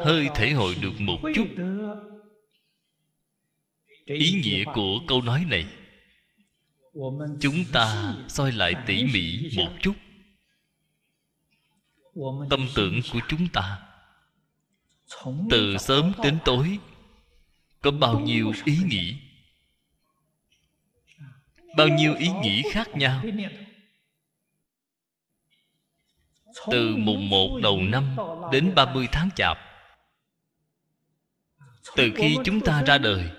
hơi thể hội được một chút ý nghĩa của câu nói này. Chúng ta soi lại tỉ mỉ một chút tâm tưởng của chúng ta. Từ sớm đến tối có bao nhiêu ý nghĩ? Bao nhiêu ý nghĩ khác nhau? từ mùng một đầu năm đến ba mươi tháng chạp. Từ khi chúng ta ra đời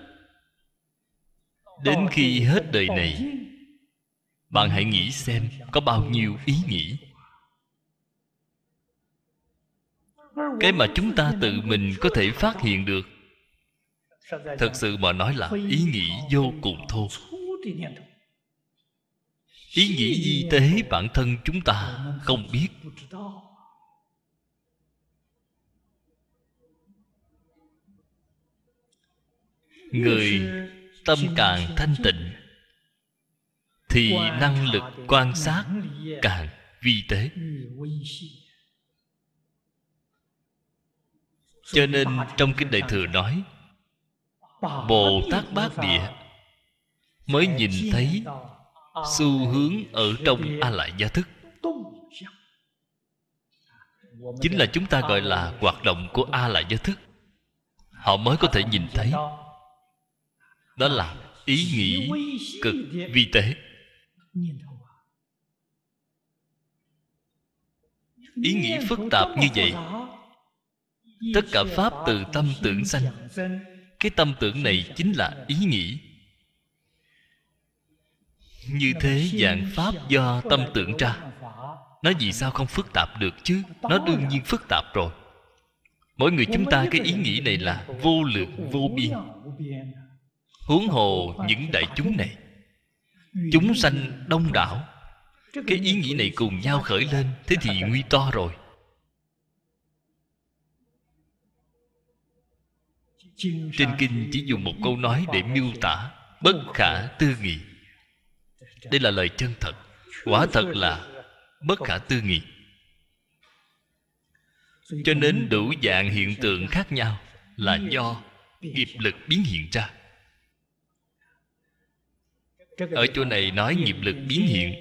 đến khi hết đời này bạn hãy nghĩ xem có bao nhiêu ý nghĩ cái mà chúng ta tự mình có thể phát hiện được. Thật sự mà nói là ý nghĩ vô cùng thô. Ý nghĩ di tế bản thân chúng ta không biết. Người tâm càng thanh tịnh, thì năng lực quan sát càng vi tế. Cho nên trong kinh đại thừa nói, bồ tát bát địa mới nhìn thấy xu hướng ở trong a lại gia thức chính là chúng ta gọi là hoạt động của a lại gia thức họ mới có thể nhìn thấy. Đó là ý nghĩ cực vi tế. Ý nghĩ phức tạp như vậy tất cả pháp từ tâm tưởng sanh. Cái tâm tưởng này chính là ý nghĩ. Như thế dạng pháp do tâm tưởng ra. Nó vì sao không phức tạp được chứ? Nó đương nhiên phức tạp rồi. Mỗi người chúng ta cái ý nghĩ này là vô lượng, vô biên. Huống hồ những đại chúng này. Chúng sanh đông đảo. Cái ý nghĩ này cùng nhau khởi lên, thế thì nguy to rồi. Trên kinh chỉ dùng một câu nói để miêu tả bất khả tư nghị. Đây là lời chân thật. Quả thật là bất khả tư nghị. Cho nên đủ dạng hiện tượng khác nhau là do nghiệp lực biến hiện ra. Ở chỗ này nói nghiệp lực biến hiện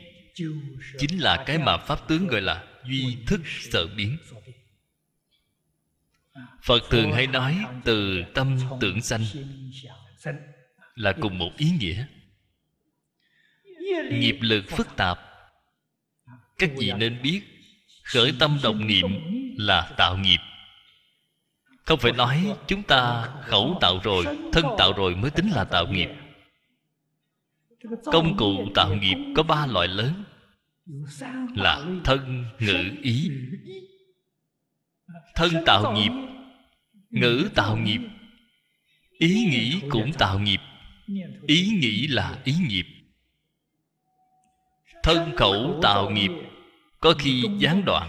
chính là cái mà pháp tướng gọi là duy thức sở biến phật thường hay nói từ tâm tưởng sanh là cùng một ý nghĩa. Nghiệp lực phức tạp. Các vị nên biết, khởi tâm động niệm là tạo nghiệp. Không phải nói chúng ta khẩu tạo rồi, thân tạo rồi mới tính là tạo nghiệp. Công cụ tạo nghiệp có ba loại lớn là thân, ngữ, ý thân tạo nghiệp. Ngữ tạo nghiệp. ý nghĩ cũng tạo nghiệp. Ý nghĩ là ý nghiệp. Thân khẩu tạo nghiệp. Có khi gián đoạn.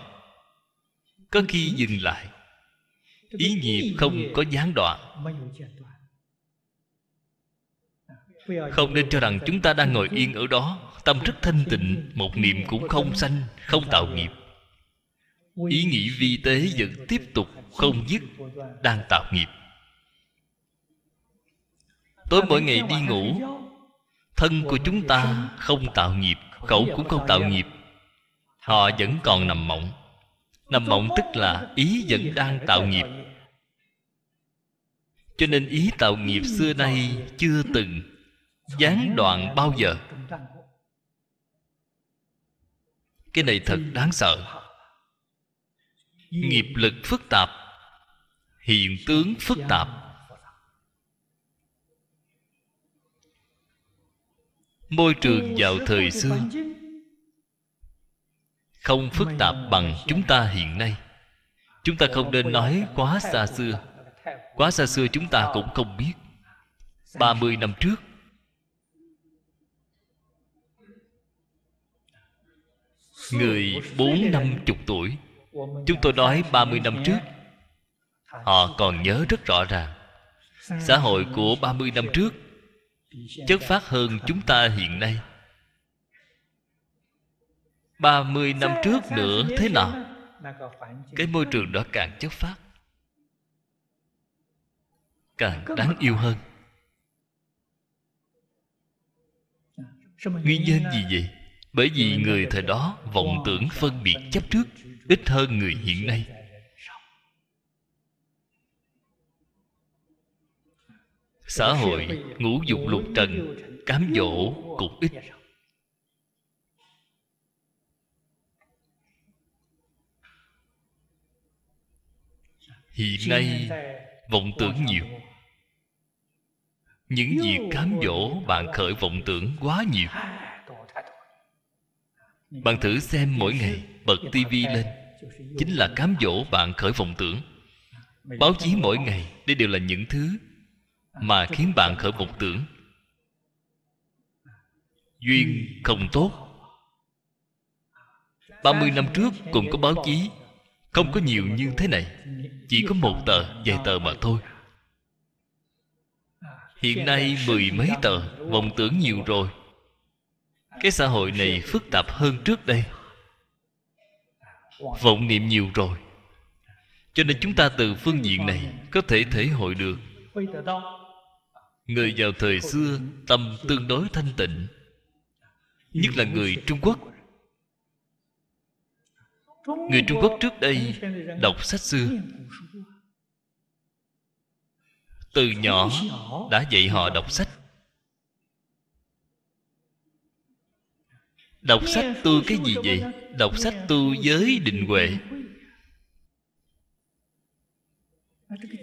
Có khi dừng lại. Ý nghiệp không có gián đoạn. không nên cho rằng chúng ta đang ngồi yên ở đó. Tâm rất thanh tịnh một niệm cũng không sanh không tạo nghiệp ý nghĩ vi tế vẫn tiếp tục không dứt, đang tạo nghiệp. Tối mỗi ngày đi ngủ, thân của chúng ta không tạo nghiệp khẩu cũng không tạo nghiệp. Họ vẫn còn nằm mộng. Nằm mộng tức là ý vẫn đang tạo nghiệp. Cho nên ý tạo nghiệp xưa nay chưa từng gián đoạn bao giờ. Cái này thật đáng sợ nghiệp lực phức tạp hiện tướng phức tạp. Môi trường vào thời xưa không phức tạp bằng chúng ta hiện nay. Chúng ta không nên nói quá xa xưa. Quá xa xưa chúng ta cũng không biết. 30 năm trước, Người bốn năm chục tuổi Chúng tôi nói 30 năm trước. Họ còn nhớ rất rõ ràng. Xã hội của 30 năm trước Chất phát hơn chúng ta hiện nay. 30 năm trước nữa thế nào? Cái môi trường đó càng chất phát, Càng đáng yêu hơn. Nguyên nhân gì vậy? Bởi vì người thời đó vọng tưởng phân biệt chấp trước. Ít hơn người hiện nay. Xã hội ngũ dục lục trần, Cám dỗ cũng ít. Hiện nay vọng tưởng nhiều. Những việc cám dỗ bạn khởi vọng tưởng quá nhiều bạn thử xem mỗi ngày bật tivi lên. Chính là cám dỗ bạn khởi vọng tưởng. Báo chí mỗi ngày đây đều là những thứ mà khiến bạn khởi vọng tưởng. Duyên không tốt. 30 năm trước cũng có báo chí Không có nhiều như thế này. Chỉ có một tờ, vài tờ mà thôi. Hiện nay mười mấy tờ Vọng tưởng nhiều rồi cái xã hội này phức tạp hơn trước đây. Vọng niệm nhiều rồi. Cho nên chúng ta từ phương diện này có thể thể hội được. Người vào thời xưa tâm tương đối thanh tịnh, nhất là người trung quốc. Người trung quốc trước đây đọc sách xưa. Từ nhỏ đã dạy họ đọc sách. Đọc sách tu cái gì vậy? Đọc sách tu giới định huệ.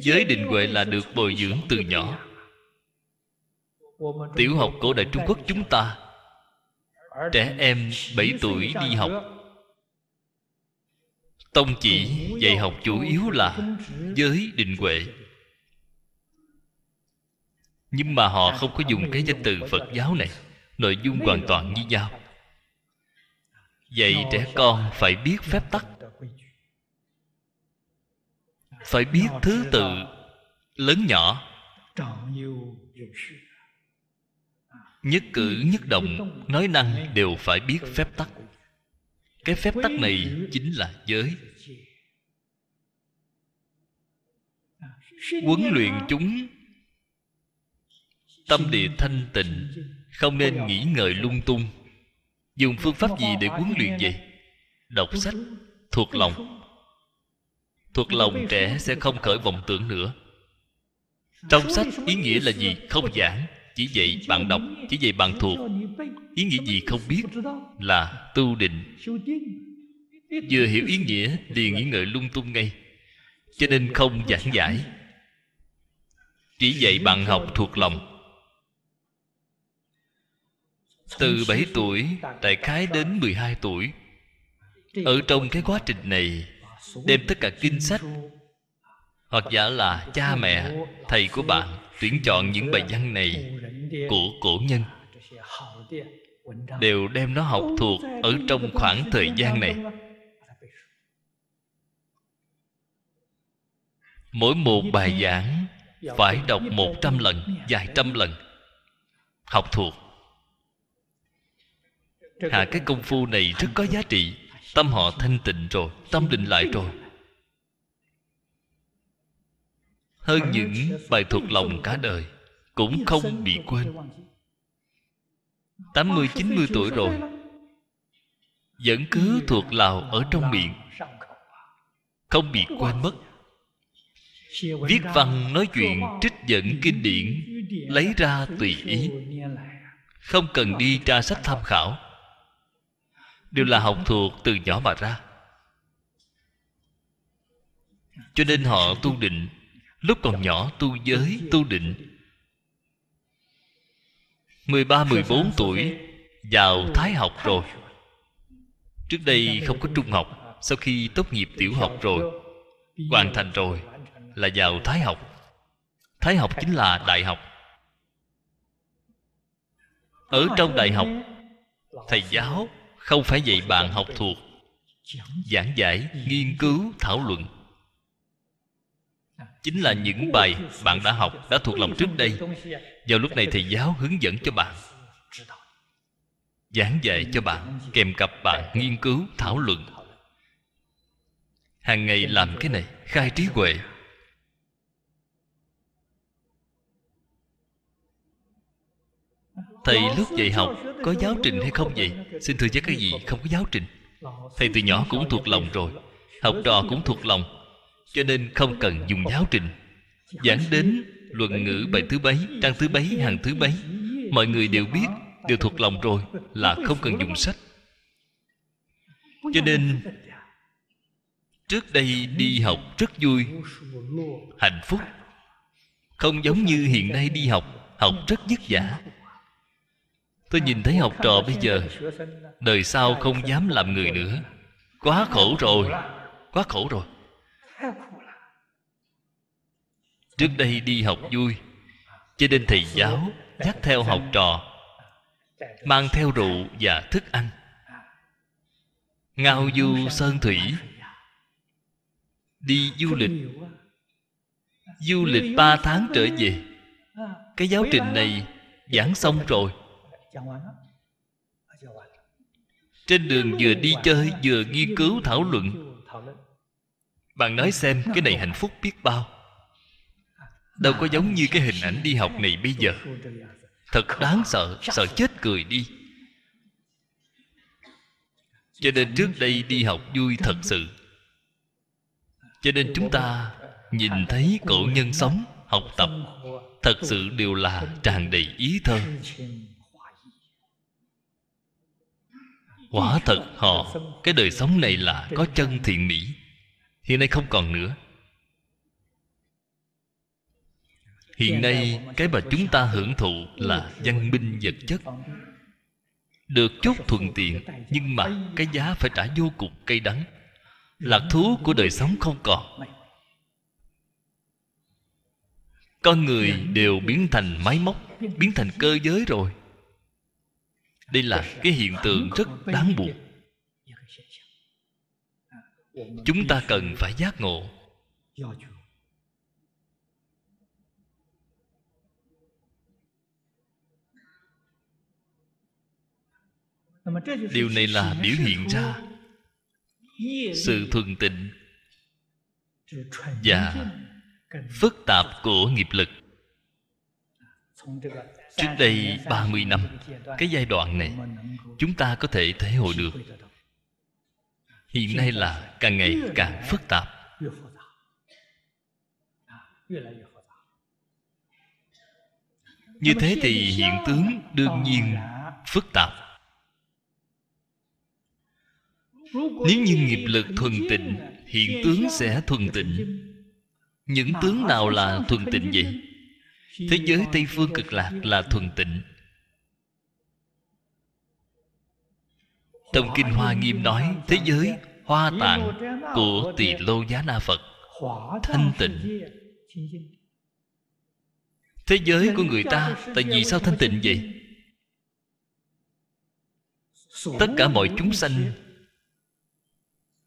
Giới định huệ là được bồi dưỡng từ nhỏ. Tiểu học cổ đại trung quốc chúng ta, trẻ em 7 tuổi đi học. Tông chỉ dạy học chủ yếu là giới định huệ. Nhưng mà họ không có dùng cái danh từ phật giáo này, nội dung hoàn toàn như nhau dạy trẻ con phải biết phép tắc. phải biết thứ tự lớn nhỏ. Nhất cử nhất động nói năng đều phải biết phép tắc. cái phép tắc này chính là giới. huấn luyện chúng tâm địa thanh tịnh không nên nghĩ ngợi lung tung dùng phương pháp gì để huấn luyện vậy? Đọc sách thuộc lòng. thuộc lòng trẻ sẽ không khởi vọng tưởng nữa. Trong sách ý nghĩa là gì? không giảng chỉ dạy bạn đọc chỉ dạy bạn thuộc. ý nghĩa gì không biết là tu định. Vừa hiểu ý nghĩa liền nghĩ ngợi lung tung ngay. Cho nên không giảng giải chỉ dạy bạn học thuộc lòng từ 7 tuổi, Đại khái đến 12 tuổi. Ở trong cái quá trình này, Đem tất cả kinh sách, Hoặc giả là cha mẹ, Thầy của bạn, Tuyển chọn những bài văn này Của cổ nhân, Đều đem nó học thuộc Ở trong khoảng thời gian này. Mỗi một bài giảng Phải đọc một trăm lần, Vài trăm lần Học thuộc hạ cái công phu này rất có giá trị. Tâm họ thanh tịnh rồi tâm định lại rồi. Hơn những bài thuộc lòng cả đời cũng không bị quên. 80, 90 tuổi rồi Vẫn cứ thuộc lào ở trong miệng. Không bị quên mất. Viết văn nói chuyện trích dẫn kinh điển Lấy ra tùy ý. Không cần đi tra sách tham khảo đều là học thuộc từ nhỏ mà ra. Cho nên họ tu định lúc còn nhỏ tu giới tu định. 13, 14 tuổi vào thái học rồi. Trước đây không có trung học Sau khi tốt nghiệp tiểu học rồi Hoàn thành rồi Là vào thái học. Thái học chính là đại học. Ở trong đại học Thầy giáo không phải dạy bạn học thuộc. Giảng giải, nghiên cứu, thảo luận. Chính là những bài bạn đã học đã thuộc lòng trước đây. Vào lúc này thầy giáo hướng dẫn cho bạn. Giảng dạy cho bạn, kèm cặp bạn nghiên cứu, thảo luận. Hàng ngày làm cái này, khai trí huệ. Thầy lúc dạy học có giáo trình hay không vậy? Xin thưa với cái gì không có giáo trình? Thầy từ nhỏ cũng thuộc lòng rồi. Học trò cũng thuộc lòng. Cho nên không cần dùng giáo trình. Giảng đến luận ngữ bài thứ bấy trang thứ bấy hàng thứ bấy mọi người đều biết đều thuộc lòng rồi là không cần dùng sách. Cho nên trước đây đi học rất vui hạnh phúc. Không giống như hiện nay đi học học rất vất vả tôi nhìn thấy học trò bây giờ, đời sau không dám làm người nữa. Quá khổ rồi, quá khổ rồi. Trước đây đi học vui, cho nên thầy giáo dắt theo học trò, mang theo rượu và thức ăn. Ngao du sơn thủy, đi du lịch. Du lịch ba tháng trở về, cái giáo trình này giảng xong rồi trên đường vừa đi chơi vừa nghiên cứu thảo luận. Bạn nói xem cái này hạnh phúc biết bao. Đâu có giống như cái hình ảnh đi học này bây giờ. Thật đáng sợ sợ chết cười đi. Cho nên trước đây đi học vui thật sự. Cho nên chúng ta nhìn thấy cổ nhân sống học tập thật sự đều là tràn đầy ý thơ quả thật, họ, cái đời sống này là có chân thiện mỹ hiện nay không còn nữa. Hiện nay, cái mà chúng ta hưởng thụ là văn minh vật chất. Được chút thuận tiện, nhưng mà cái giá phải trả vô cùng cay đắng. Lạc thú của đời sống không còn. Con người đều biến thành máy móc, biến thành cơ giới rồi đây là cái hiện tượng rất đáng buồn. Chúng ta cần phải giác ngộ. Điều này là biểu hiện ra sự thuần tịnh và phức tạp của nghiệp lực. Trước đây 30 năm, Cái giai đoạn này, Chúng ta có thể thể hội được. Hiện nay là càng ngày càng phức tạp. Như thế thì hiện tướng đương nhiên phức tạp. Nếu như nghiệp lực thuần tịnh, Hiện tướng sẽ thuần tịnh. Những tướng nào là thuần tịnh vậy? Thế giới tây phương cực lạc là thuần tịnh. Trong kinh hoa nghiêm nói, thế giới hoa tạng của tỳ lô giá na phật thanh tịnh. Thế giới của người ta, tại vì sao thanh tịnh vậy? Tất cả mọi chúng sanh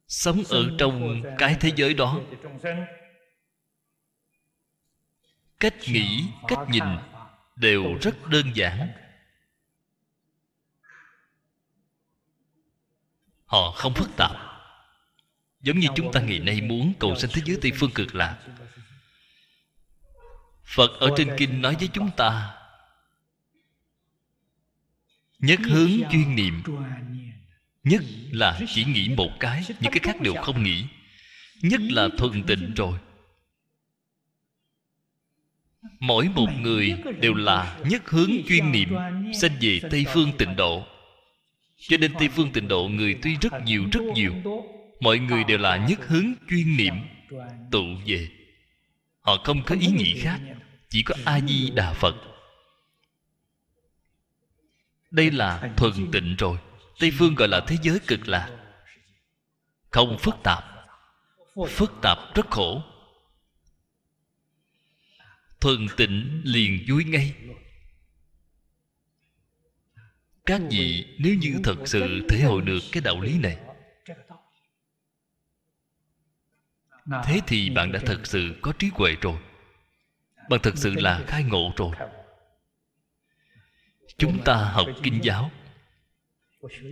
sống ở trong cái thế giới đó cách nghĩ, cách nhìn đều rất đơn giản. Họ không phức tạp. Giống như chúng ta ngày nay muốn cầu sanh thế giới tây phương cực lạc. Phật ở trên kinh nói với chúng ta, nhất hướng chuyên niệm, nhất là chỉ nghĩ một cái, những cái khác đều không nghĩ. Nhất là thuần tịnh rồi mỗi một người đều là nhất hướng chuyên niệm sanh về tây phương tịnh độ. Cho nên tây phương tịnh độ người tuy rất nhiều rất nhiều. Mọi người đều là nhất hướng chuyên niệm tụ về. Họ không có ý nghĩ khác chỉ có a di đà phật. Đây là thuần tịnh rồi. Tây phương gọi là thế giới cực lạc. Không phức tạp. Phức tạp rất khổ thuần tịnh liền vui ngay. Các vị, nếu như thật sự thể hội được cái đạo lý này, thế thì bạn đã thật sự có trí huệ rồi. Bạn thật sự là khai ngộ rồi. Chúng ta học kinh giáo.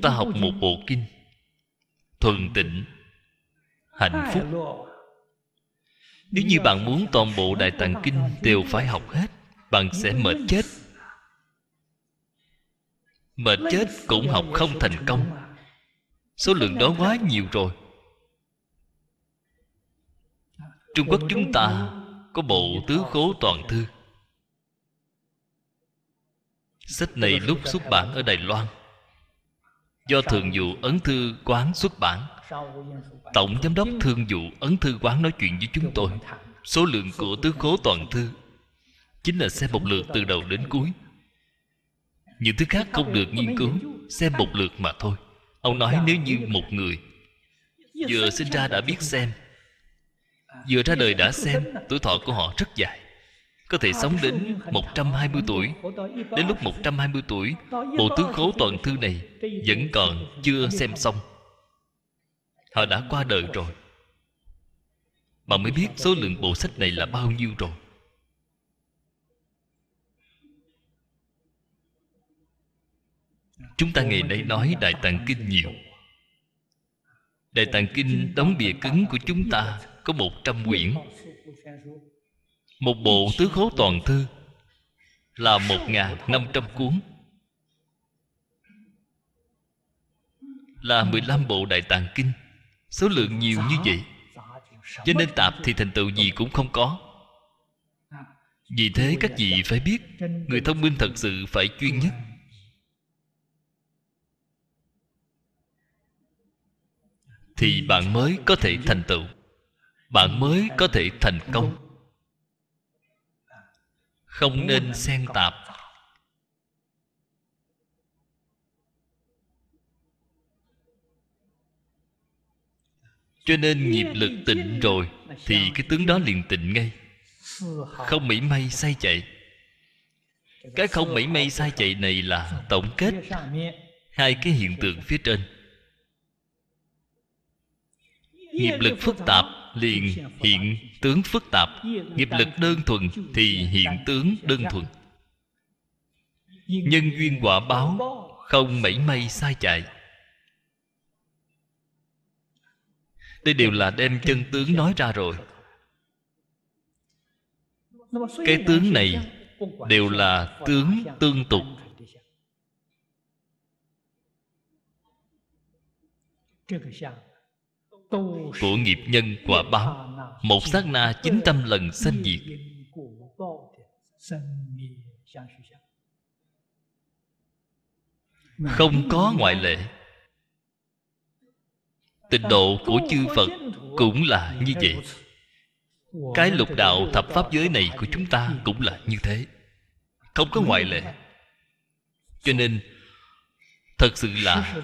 Ta học một bộ kinh. Thuần tịnh hạnh phúc nếu như bạn muốn toàn bộ Đại Tạng Kinh đều phải học hết, Bạn sẽ mệt chết. Mệt chết cũng học không thành công. Số lượng đó quá nhiều rồi. Trung Quốc chúng ta Có bộ tứ khố toàn thư. Sách này lúc xuất bản ở Đài Loan. Do Thường vụ Ấn Thư Quán xuất bản. Tổng giám đốc thương vụ Ấn Thư Quán nói chuyện với chúng tôi. Số lượng của tứ khố toàn thư Chính là xem một lượt từ đầu đến cuối. Những thứ khác không được nghiên cứu Xem một lượt mà thôi. Ông nói nếu như một người Vừa sinh ra đã biết xem, Vừa ra đời đã xem, Tuổi thọ của họ rất dài. Có thể sống đến 120 tuổi. Đến lúc 120 tuổi, Bộ tứ khố toàn thư này Vẫn còn chưa xem xong họ đã qua đời rồi. Mà mới biết số lượng bộ sách này là bao nhiêu rồi. Chúng ta ngày nay nói đại tạng kinh nhiều. Đại tạng kinh đóng bìa cứng của chúng ta có một trăm quyển. Một bộ tứ khố toàn thư là một ngàn năm trăm cuốn. Là mười lăm bộ đại tạng kinh số lượng nhiều như vậy, cho nên tạp thì thành tựu gì cũng không có. Vì thế các vị phải biết, người thông minh thật sự phải chuyên nhất. Thì bạn mới có thể thành tựu. Bạn mới có thể thành công. Không nên xen tạp. Cho nên nghiệp lực tịnh rồi, thì cái tướng đó liền tịnh ngay. Không mảy may sai chạy. Cái không mảy may sai chạy này là tổng kết hai cái hiện tượng phía trên. Nghiệp lực phức tạp liền hiện tướng phức tạp. Nghiệp lực đơn thuần thì hiện tướng đơn thuần. Nhân duyên quả báo không mảy may sai chạy. Đây đều là đem chân tướng nói ra rồi. Cái tướng này đều là tướng tương tục. Của nghiệp nhân quả báo, một sát na chín trăm lần sanh diệt. Không có ngoại lệ tịnh độ của chư phật cũng là như vậy. Cái lục đạo thập pháp giới này của chúng ta cũng là như thế. Không có ngoại lệ. Cho nên, thật sự là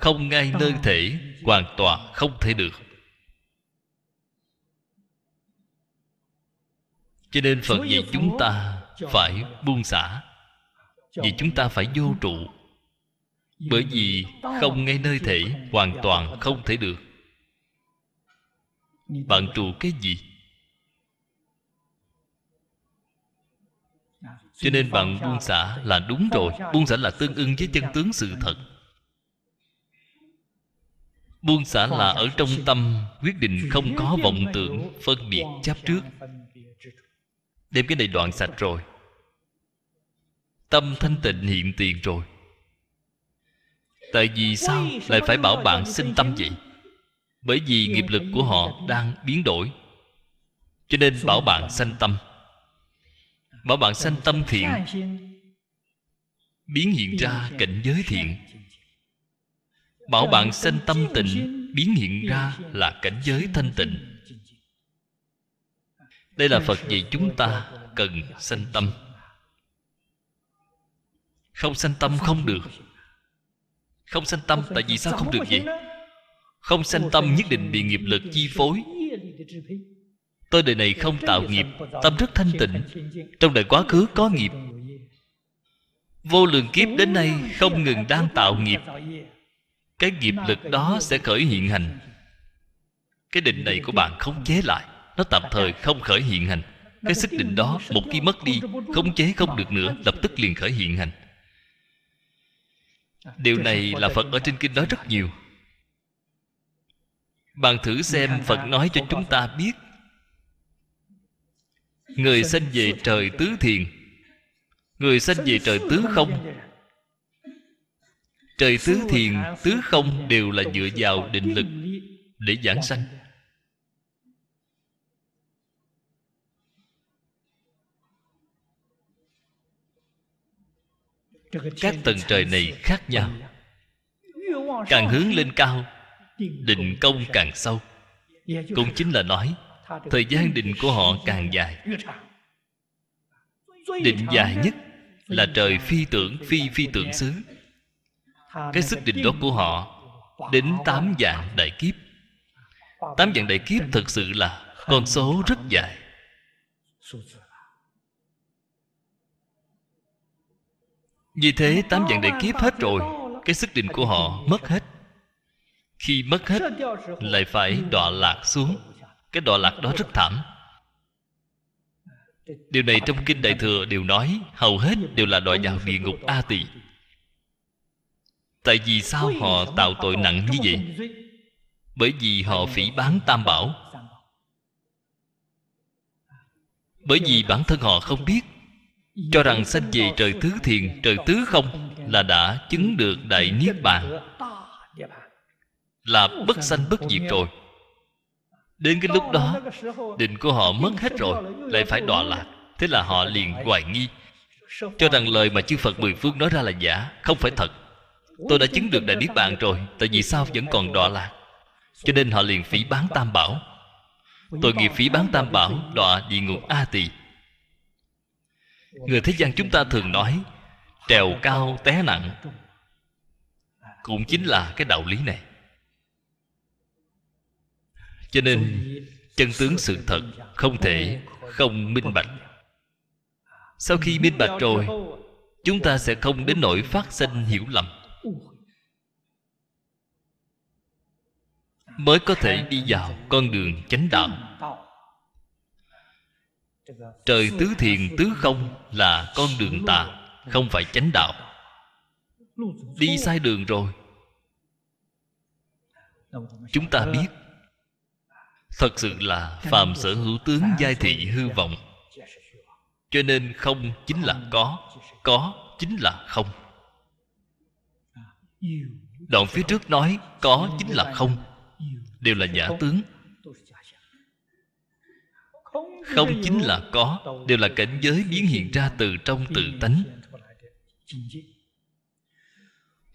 không ngay nơi thể, hoàn toàn không thể được. Cho nên phật dạy chúng ta phải buông xả vì chúng ta phải vô trụ bởi vì không ngay nơi thể, hoàn toàn không thể được. Bạn trụ cái gì? Cho nên bạn buông xả là đúng rồi. Buông xả là tương ưng với chân tướng sự thật. Buông xả là ở trong tâm quyết định không có vọng tưởng, phân biệt chấp trước. Đem cái này đoạn sạch rồi. Tâm thanh tịnh hiện tiền rồi tại vì sao lại phải bảo bạn sinh tâm vậy? Bởi vì nghiệp lực của họ đang biến đổi. Cho nên bảo bạn sanh tâm. Bảo bạn sanh tâm thiện. biến hiện ra cảnh giới thiện. bảo bạn sanh tâm tịnh biến hiện ra là cảnh giới thanh tịnh. đây là phật dạy chúng ta cần sanh tâm. Không sanh tâm không được không sanh tâm tại vì sao không được vậy? không sanh tâm nhất định bị nghiệp lực chi phối. tôi đời này không tạo nghiệp tâm rất thanh tịnh. trong đời quá khứ có nghiệp. vô lượng kiếp đến nay không ngừng đang tạo nghiệp. cái nghiệp lực đó sẽ khởi hiện hành. Cái định này của bạn không chế lại. Nó tạm thời không khởi hiện hành. Cái sức định đó một khi mất đi khống chế không được nữa lập tức liền khởi hiện hành điều này là phật ở trên kinh nói rất nhiều bạn thử xem phật nói cho chúng ta biết người sanh về trời tứ thiền người sanh về trời tứ không trời tứ thiền tứ không đều là dựa vào định lực để giảng sanh các tầng trời này khác nhau. Càng hướng lên cao, định công càng sâu. Cũng chính là nói, thời gian định của họ càng dài. Định dài nhất là trời phi tưởng, phi phi tưởng xứ cái sức định đó của họ đến tám dạng đại kiếp. Tám dạng đại kiếp thực sự là con số rất dài. Vì thế tám dạng đại kiếp hết rồi cái sức định của họ mất hết. Khi mất hết lại phải đọa lạc xuống. Cái đọa lạc đó rất thảm. Điều này trong kinh đại thừa đều nói hầu hết đều là đọa vào địa ngục a tỳ. Tại vì sao họ tạo tội nặng như vậy? Bởi vì họ phỉ bán tam bảo. Bởi vì bản thân họ không biết cho rằng sanh về trời tứ thiền, trời tứ không là đã chứng được đại niết bàn. Là bất sanh bất diệt rồi. Đến cái lúc đó, định của họ mất hết rồi, lại phải đọa lạc. Thế là họ liền hoài nghi. Cho rằng lời mà chư phật mười phương nói ra là giả, không phải thật. Tôi đã chứng được đại niết bàn rồi, tại vì sao vẫn còn đọa lạc? Cho nên họ liền phỉ bán tam bảo. Tội nghiệp phỉ bán tam bảo, đọa địa ngục a tỳ người thế gian chúng ta thường nói, trèo cao té nặng. Cũng chính là cái đạo lý này. Cho nên, chân tướng sự thật không thể không minh bạch. Sau khi minh bạch rồi, chúng ta sẽ không đến nỗi phát sinh hiểu lầm. Mới có thể đi vào con đường chánh đạo trời tứ thiền, tứ không là con đường tà, không phải chánh đạo. Đi sai đường rồi. Chúng ta biết, thật sự là phàm sở hữu tướng giai thị hư vọng. Cho nên không chính là có có chính là không. Đoạn phía trước nói có chính là không, đều là giả tướng không chính là có, đều là cảnh giới biến hiện ra từ trong tự tánh.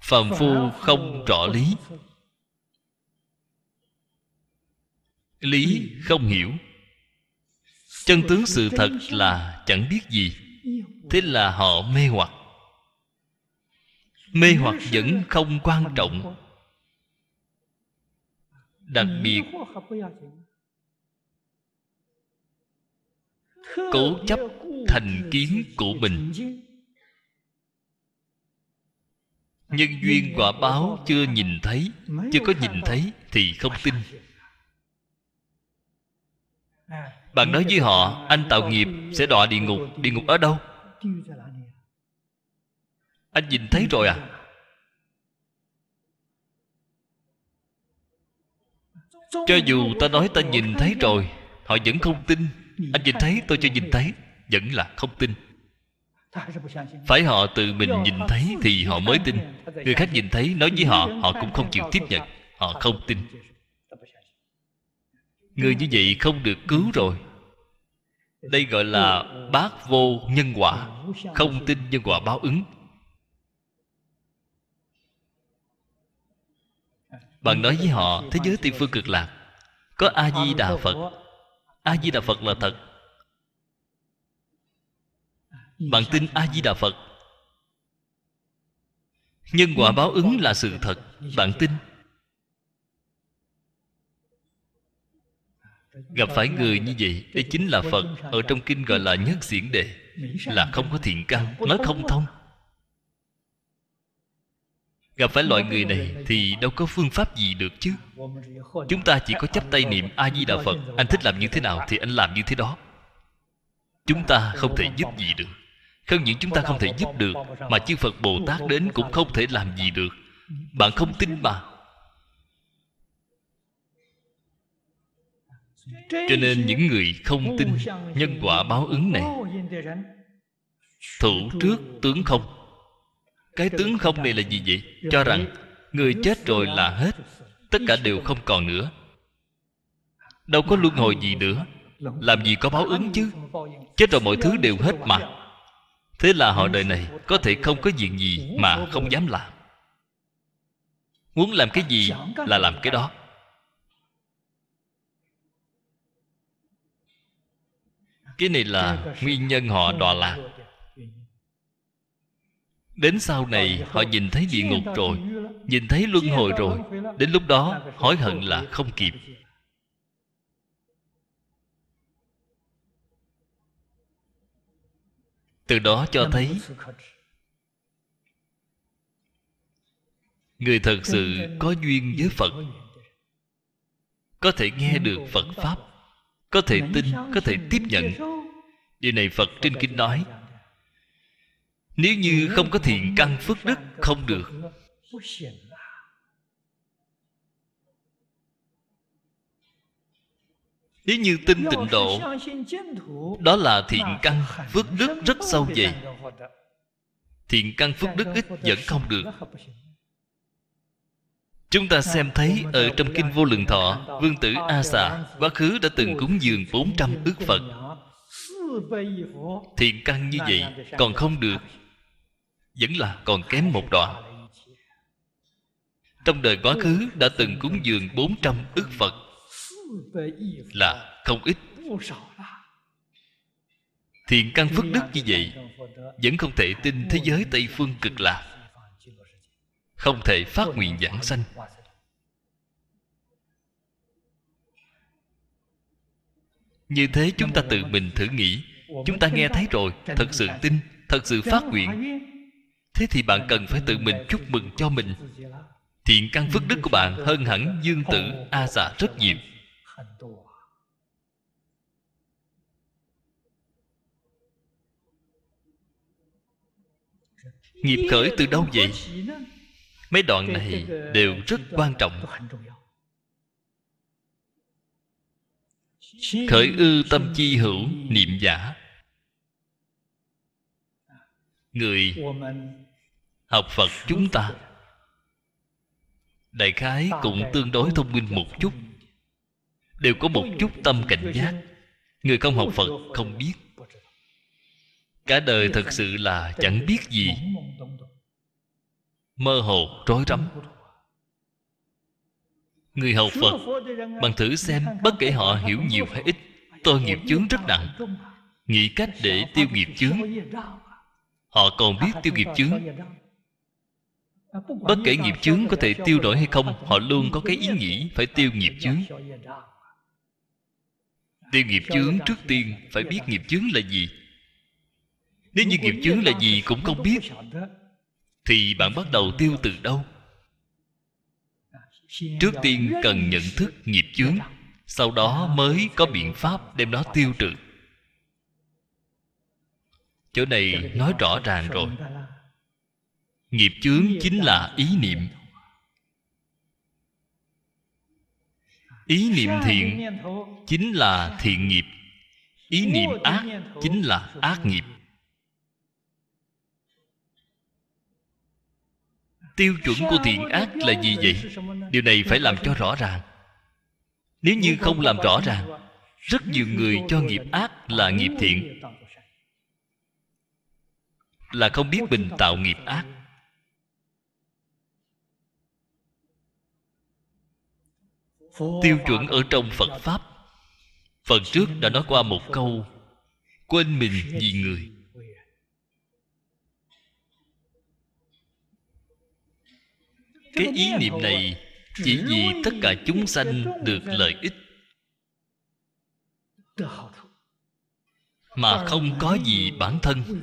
Phàm phu không rõ lý. Lý không hiểu. Chân tướng sự thật là chẳng biết gì. Thế là họ mê hoặc. Mê hoặc vẫn không quan trọng. Đặc biệt cố chấp thành kiến của mình. Nhân duyên quả báo chưa nhìn thấy, chưa có nhìn thấy thì không tin. Bạn nói với họ, anh tạo nghiệp sẽ đọa địa ngục địa ngục ở đâu? Anh nhìn thấy rồi à? Cho dù ta nói ta nhìn thấy rồi, họ vẫn không tin anh nhìn thấy, tôi chưa nhìn thấy, vẫn là không tin. Phải họ tự mình nhìn thấy thì họ mới tin. Người khác nhìn thấy, nói với họ họ cũng không chịu tiếp nhận, họ không tin. Người như vậy không được cứu rồi. Đây gọi là bác vô nhân quả, không tin nhân quả báo ứng. Bạn nói với họ, thế giới tây phương cực lạc, có a di đà phật a di đà phật là thật. Bạn tin a di đà phật. Nhân quả báo ứng là sự thật. Bạn tin. Gặp phải người như vậy, đây chính là phật. Ở trong kinh gọi là nhất diễn đề. Là không có thiện căn, nói không thông gặp phải loại người này thì đâu có phương pháp gì được chứ. Chúng ta chỉ có chấp tay niệm a di đà phật. Anh thích làm như thế nào thì anh làm như thế đó. Chúng ta không thể giúp gì được. Không những chúng ta không thể giúp được mà chư phật bồ tát đến cũng không thể làm gì được. Bạn không tin mà. Cho nên những người không tin nhân quả báo ứng này thủ trước tướng không cái tướng không này là gì vậy? cho rằng người chết rồi là hết tất cả đều không còn nữa. Đâu có luân hồi gì nữa. Làm gì có báo ứng chứ? Chết rồi mọi thứ đều hết mà. Thế là họ đời này có thể không có chuyện gì mà không dám làm. Muốn làm cái gì là làm cái đó. Cái này là nguyên nhân họ đọa lạc đến sau này, họ nhìn thấy địa ngục rồi, nhìn thấy luân hồi rồi. Đến lúc đó, hối hận là không kịp. Từ đó cho thấy, người thật sự có duyên với phật. Có thể nghe được phật pháp, có thể tin, có thể tiếp nhận. Điều này phật trên kinh nói nếu như không có thiện căn phước đức, không được. Nếu như tin tịnh độ, đó là thiện căn phước đức rất sâu dày thiện căn phước đức ít vẫn không được. Chúng ta xem thấy ở trong kinh vô lượng thọ, vương tử a xà quá khứ đã từng cúng dường 400 ước phật. Thiện căn như vậy còn không được vẫn là còn kém một đoạn. Trong đời quá khứ đã từng cúng dường 400 ức Phật Là không ít. Thiện căn phước đức như vậy Vẫn không thể tin thế giới Tây Phương cực lạc, Không thể phát nguyện giảng sanh. Như thế chúng ta tự mình thử nghĩ, Chúng ta nghe thấy rồi, Thật sự tin, Thật sự phát nguyện Thế thì bạn cần phải tự mình chúc mừng cho mình. Thiện căn phước đức của bạn hơn hẳn dương tử a xà rất nhiều. Nghiệp khởi từ đâu vậy? Mấy đoạn này đều rất quan trọng. Khởi ư tâm chi hữu, niệm giả. Người học phật chúng ta. Đại khái cũng tương đối thông minh một chút. Đều có một chút tâm cảnh giác. Người không học phật không biết. Cả đời thật sự là chẳng biết gì. Mơ hồ, rối rắm. Người học phật, bằng thử xem bất kể họ hiểu nhiều hay ít tôi nghiệp chướng rất nặng. Nghĩ cách để tiêu nghiệp chướng. Họ còn biết tiêu nghiệp chướng bất kể nghiệp chướng có thể tiêu đổi hay không, họ luôn có cái ý nghĩ phải tiêu nghiệp chướng. Tiêu nghiệp chướng trước tiên phải biết nghiệp chướng là gì. Nếu như nghiệp chướng là gì cũng không biết, thì bạn bắt đầu tiêu từ đâu? Trước tiên cần nhận thức nghiệp chướng, sau đó mới có biện pháp đem nó tiêu trừ. Chỗ này nói rõ ràng rồi nghiệp chướng chính là ý niệm. Ý niệm thiện chính là thiện nghiệp. Ý niệm ác chính là ác nghiệp. Tiêu chuẩn của thiện ác là gì vậy? Điều này phải làm cho rõ ràng. Nếu như không làm rõ ràng, rất nhiều người cho nghiệp ác là nghiệp thiện. Là không biết mình tạo nghiệp ác. Tiêu chuẩn ở trong phật pháp. Phần trước đã nói qua một câu, quên mình vì người. Cái ý niệm này chỉ vì tất cả chúng sanh được lợi ích. Mà không có gì bản thân.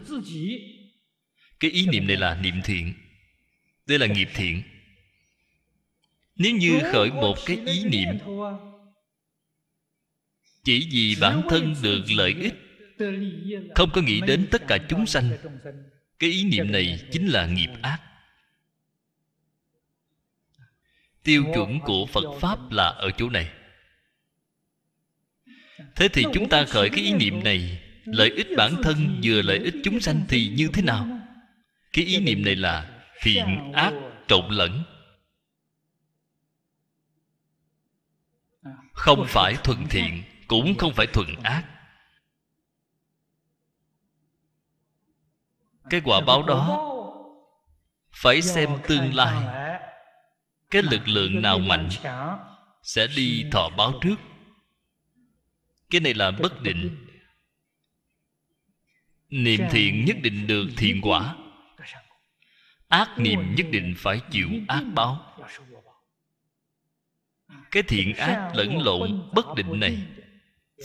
Cái ý niệm này là niệm thiện. Đây là nghiệp thiện nếu như khởi một cái ý niệm chỉ vì bản thân được lợi ích không có nghĩ đến tất cả chúng sanh. cái ý niệm này chính là nghiệp ác. Tiêu chuẩn của phật pháp là ở chỗ này. Thế thì chúng ta khởi cái ý niệm này lợi ích bản thân vừa lợi ích chúng sanh thì như thế nào? cái ý niệm này là thiện ác trộn lẫn không phải thuận thiện, cũng không phải thuận ác. Cái quả báo đó phải xem tương lai. Cái lực lượng nào mạnh sẽ đi thọ báo trước. Cái này là bất định. Niệm thiện nhất định được thiện quả. Ác niệm nhất định phải chịu ác báo cái thiện ác lẫn lộn bất định này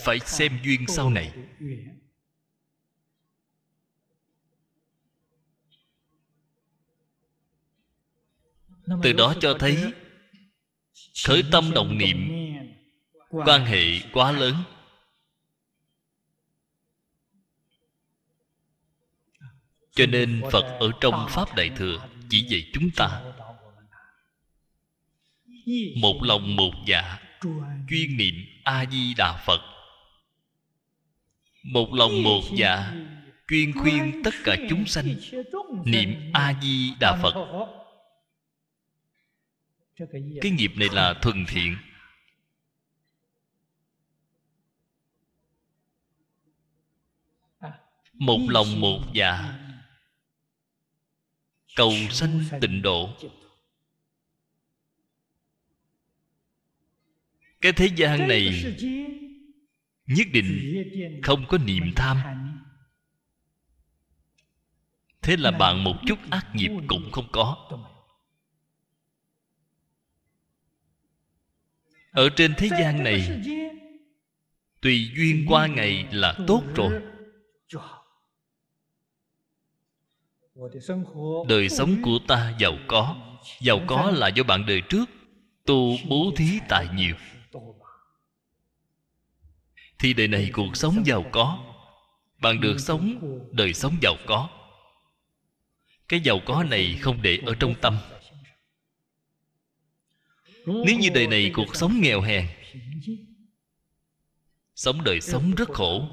phải xem duyên sau này. Từ đó cho thấy khởi tâm động niệm quan hệ quá lớn. Cho nên phật ở trong pháp đại thừa chỉ dạy chúng ta một lòng một dạ chuyên niệm a di đà phật. Một lòng một dạ chuyên khuyên tất cả chúng sanh niệm a di đà phật. Cái nghiệp này là thuần thiện. Một lòng một dạ cầu sanh tịnh độ. Cái thế gian này nhất định không có niệm tham. thế là bạn một chút ác nghiệp cũng không có. ở trên thế gian này tùy duyên qua ngày là tốt rồi. đời sống của ta giàu có. Giàu có là do bạn đời trước tu bố thí tài nhiều thì đời này cuộc sống giàu có. Bạn được sống, đời sống giàu có. Cái giàu có này không để ở trong tâm. Nếu như đời này cuộc sống nghèo hèn, sống đời sống rất khổ,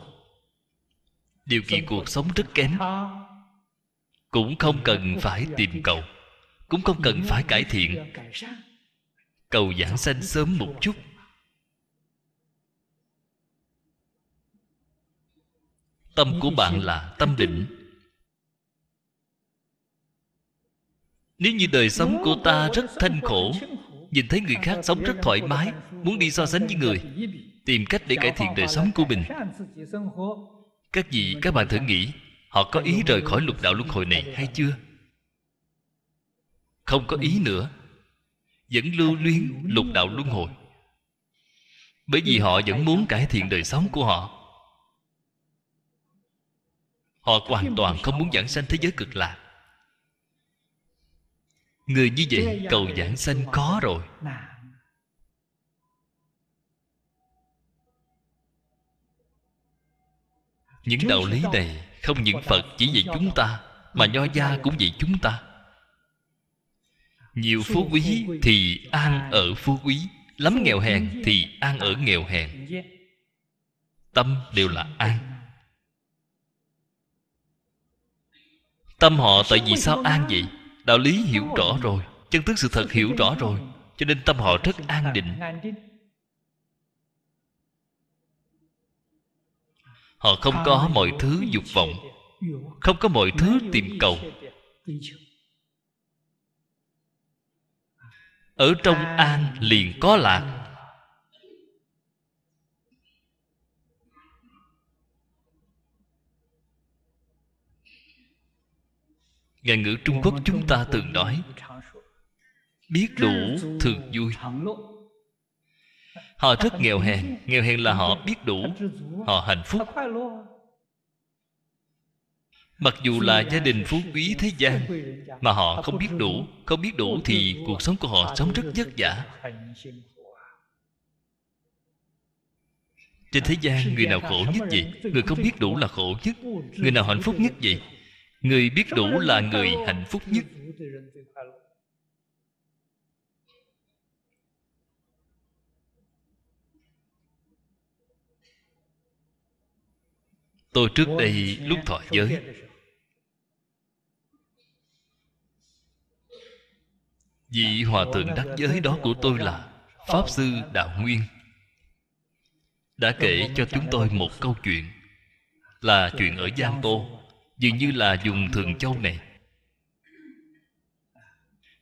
điều kiện cuộc sống rất kém, cũng không cần phải tìm cầu, cũng không cần phải cải thiện. Cầu giảng sanh sớm một chút. Tâm của bạn là tâm định. Nếu như đời sống của ta rất thanh khổ, nhìn thấy người khác sống rất thoải mái, muốn đi so sánh với người, tìm cách để cải thiện đời sống của mình. Các vị, các bạn thử nghĩ, họ có ý rời khỏi lục đạo luân hồi này hay chưa? Không có ý nữa. Vẫn lưu luyến lục đạo luân hồi. Bởi vì họ vẫn muốn cải thiện đời sống của họ họ hoàn toàn không muốn giảng sanh thế giới cực lạc. Người như vậy cầu giảng sanh có rồi. Những đạo lý này không những phật chỉ dạy chúng ta, mà nho gia cũng dạy chúng ta. Nhiều phú quý thì an ở phú quý, lắm nghèo hèn thì an ở nghèo hèn. Tâm đều là an. Tâm họ tại vì sao an vậy? Đạo lý hiểu rõ rồi chân tướng sự thật hiểu rõ rồi cho nên tâm họ rất an định. họ không có mọi thứ dục vọng không? có mọi thứ tìm cầu. ở trong an liền có lạc ngạn ngữ trung quốc chúng ta từng nói biết đủ thường vui. họ rất nghèo hèn nghèo hèn là họ biết đủ họ hạnh phúc. Mặc dù là gia đình phú quý thế gian mà họ không biết đủ không biết đủ thì cuộc sống của họ sống rất vất vả. trên thế gian người nào khổ nhất vậy người không biết đủ là khổ nhất. Người nào hạnh phúc nhất vậy người biết đủ là người hạnh phúc nhất. tôi trước đây lúc thọ giới. vị hòa thượng đắc giới đó của tôi là pháp sư đạo nguyên. Đã kể cho chúng tôi một câu chuyện là chuyện ở giang tô dường như là dùng thường châu này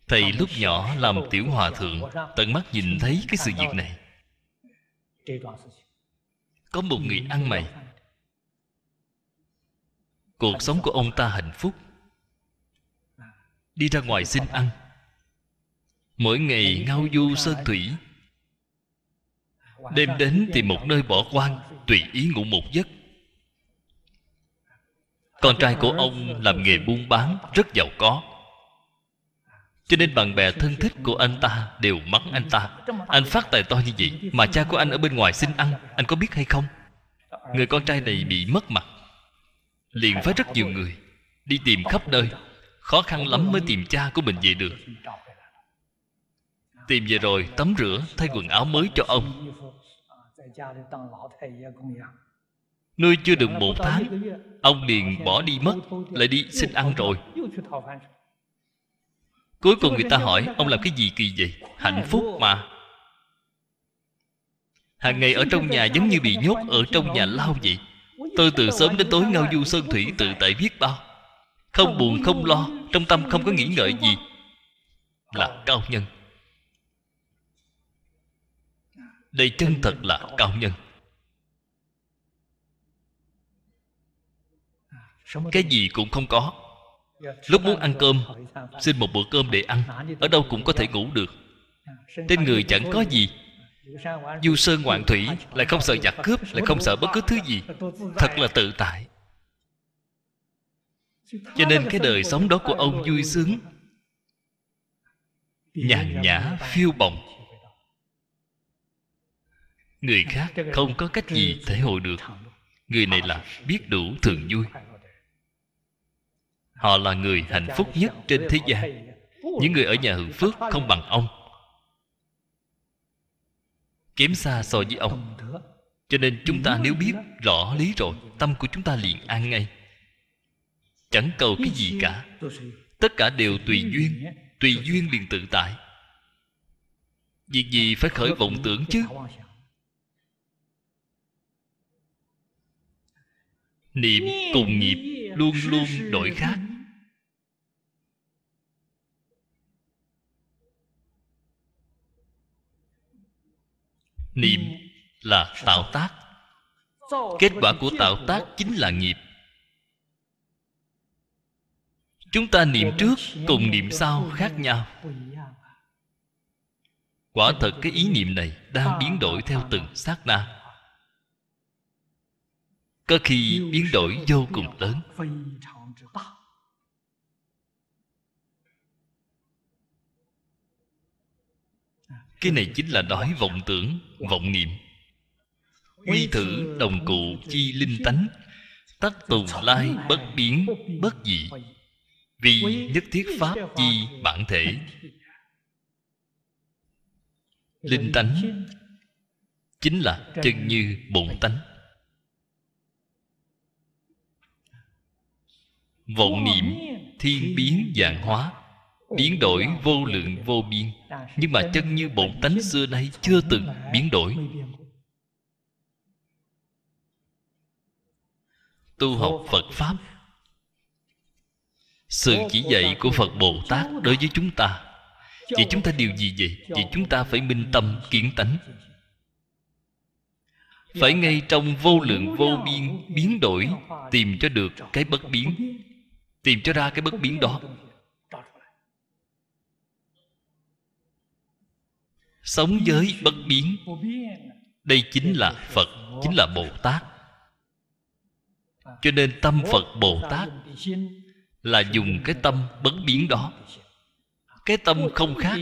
thầy lúc nhỏ làm tiểu hòa thượng, tận mắt nhìn thấy cái sự việc này. Có một người ăn mày. Cuộc sống của ông ta hạnh phúc. Đi ra ngoài xin ăn. Mỗi ngày ngao du sơn thủy. Đêm đến tìm một nơi bỏ quan tùy ý ngủ một giấc con trai của ông làm nghề buôn bán rất giàu có. Cho nên bạn bè thân thích của anh ta đều mắng anh ta. Anh phát tài to như vậy mà cha của anh ở bên ngoài xin ăn, anh có biết hay không? Người con trai này bị mất mặt. Liền với rất nhiều người đi tìm khắp nơi. Khó khăn lắm mới tìm cha của mình về được. Tìm về rồi tắm rửa, thay quần áo mới cho ông nuôi chưa được một tháng ông liền bỏ đi mất lại đi xin ăn rồi. cuối cùng người ta hỏi ông làm cái gì kỳ vậy? Hạnh phúc mà. hàng ngày ở trong nhà giống như bị nhốt ở trong nhà lao vậy. Tôi từ sớm đến tối ngao du sơn thủy tự tại biết bao. Không buồn không lo trong tâm không có nghĩ ngợi gì. là cao nhân. Đây chân thật là cao nhân cái gì cũng không có. Lúc muốn ăn cơm, xin một bữa cơm để ăn. Ở đâu cũng có thể ngủ được. Trên người chẳng có gì. Du sơn ngoạn thủy lại không sợ giặc cướp, lại không sợ bất cứ thứ gì. Thật là tự tại. Cho nên cái đời sống đó của ông vui sướng. Nhàn nhã, phiêu bồng. Người khác không có cách gì thể hội được. Người này là biết đủ thường vui họ là người hạnh phúc nhất trên thế gian. Những người ở nhà hưởng phước không bằng ông. Kém xa so với ông. Cho nên chúng ta nếu biết rõ lý rồi, tâm của chúng ta liền an ngay. Chẳng cầu cái gì cả. Tất cả đều tùy duyên tùy duyên liền tự tại. Việc gì phải khởi vọng tưởng chứ? Niệm cùng nghiệp luôn luôn đổi khác. niệm là tạo tác. Kết quả của tạo tác chính là nghiệp. Chúng ta niệm trước cùng niệm sau khác nhau. Quả thật cái ý niệm này đang biến đổi theo từng sát na có khi biến đổi vô cùng lớn. Cái này chính là nói vọng tưởng, vọng niệm. Quy thử đồng cụ chi linh tánh, tắc tù lai bất biến, bất dị. Vì nhất thiết pháp chi bản thể. Linh tánh chính là chân như bổn tánh. Vọng niệm thiên biến dạng hóa biến đổi vô lượng vô biên. Nhưng mà chân như bổn tánh xưa nay chưa từng biến đổi. Tu học phật pháp. Sự chỉ dạy của phật bồ tát đối với chúng ta. Vậy chúng ta điều gì vậy? Vậy chúng ta phải minh tâm kiến tánh. Phải ngay trong vô lượng vô biên biến đổi tìm cho được cái bất biến tìm cho ra cái bất biến đó. Sống với bất biến, đây chính là phật, chính là bồ tát. Cho nên tâm phật bồ tát là dùng cái tâm bất biến đó. Cái tâm không khác.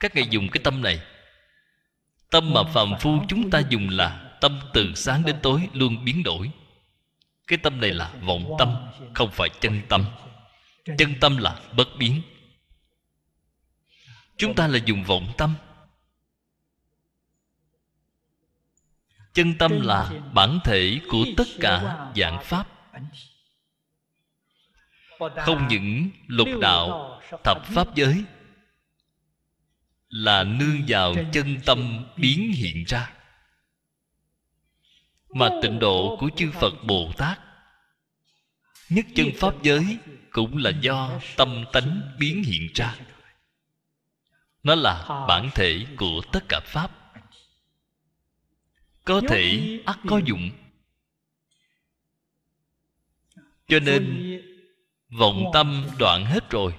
Các ngài dùng cái tâm này. Tâm mà phàm phu chúng ta dùng là tâm từ sáng đến tối luôn biến đổi cái tâm này là vọng tâm, không phải chân tâm. Chân tâm là bất biến. Chúng ta là dùng vọng tâm. Chân tâm là bản thể của tất cả dạng pháp. Không những lục đạo, thập pháp giới là nương vào chân tâm biến hiện ra mà tịnh độ của chư phật bồ tát. Nhất chân pháp giới cũng là do tâm tánh biến hiện ra. Nó là bản thể của tất cả pháp. Có thể ắt có dụng. Cho nên, vọng tâm đoạn hết rồi.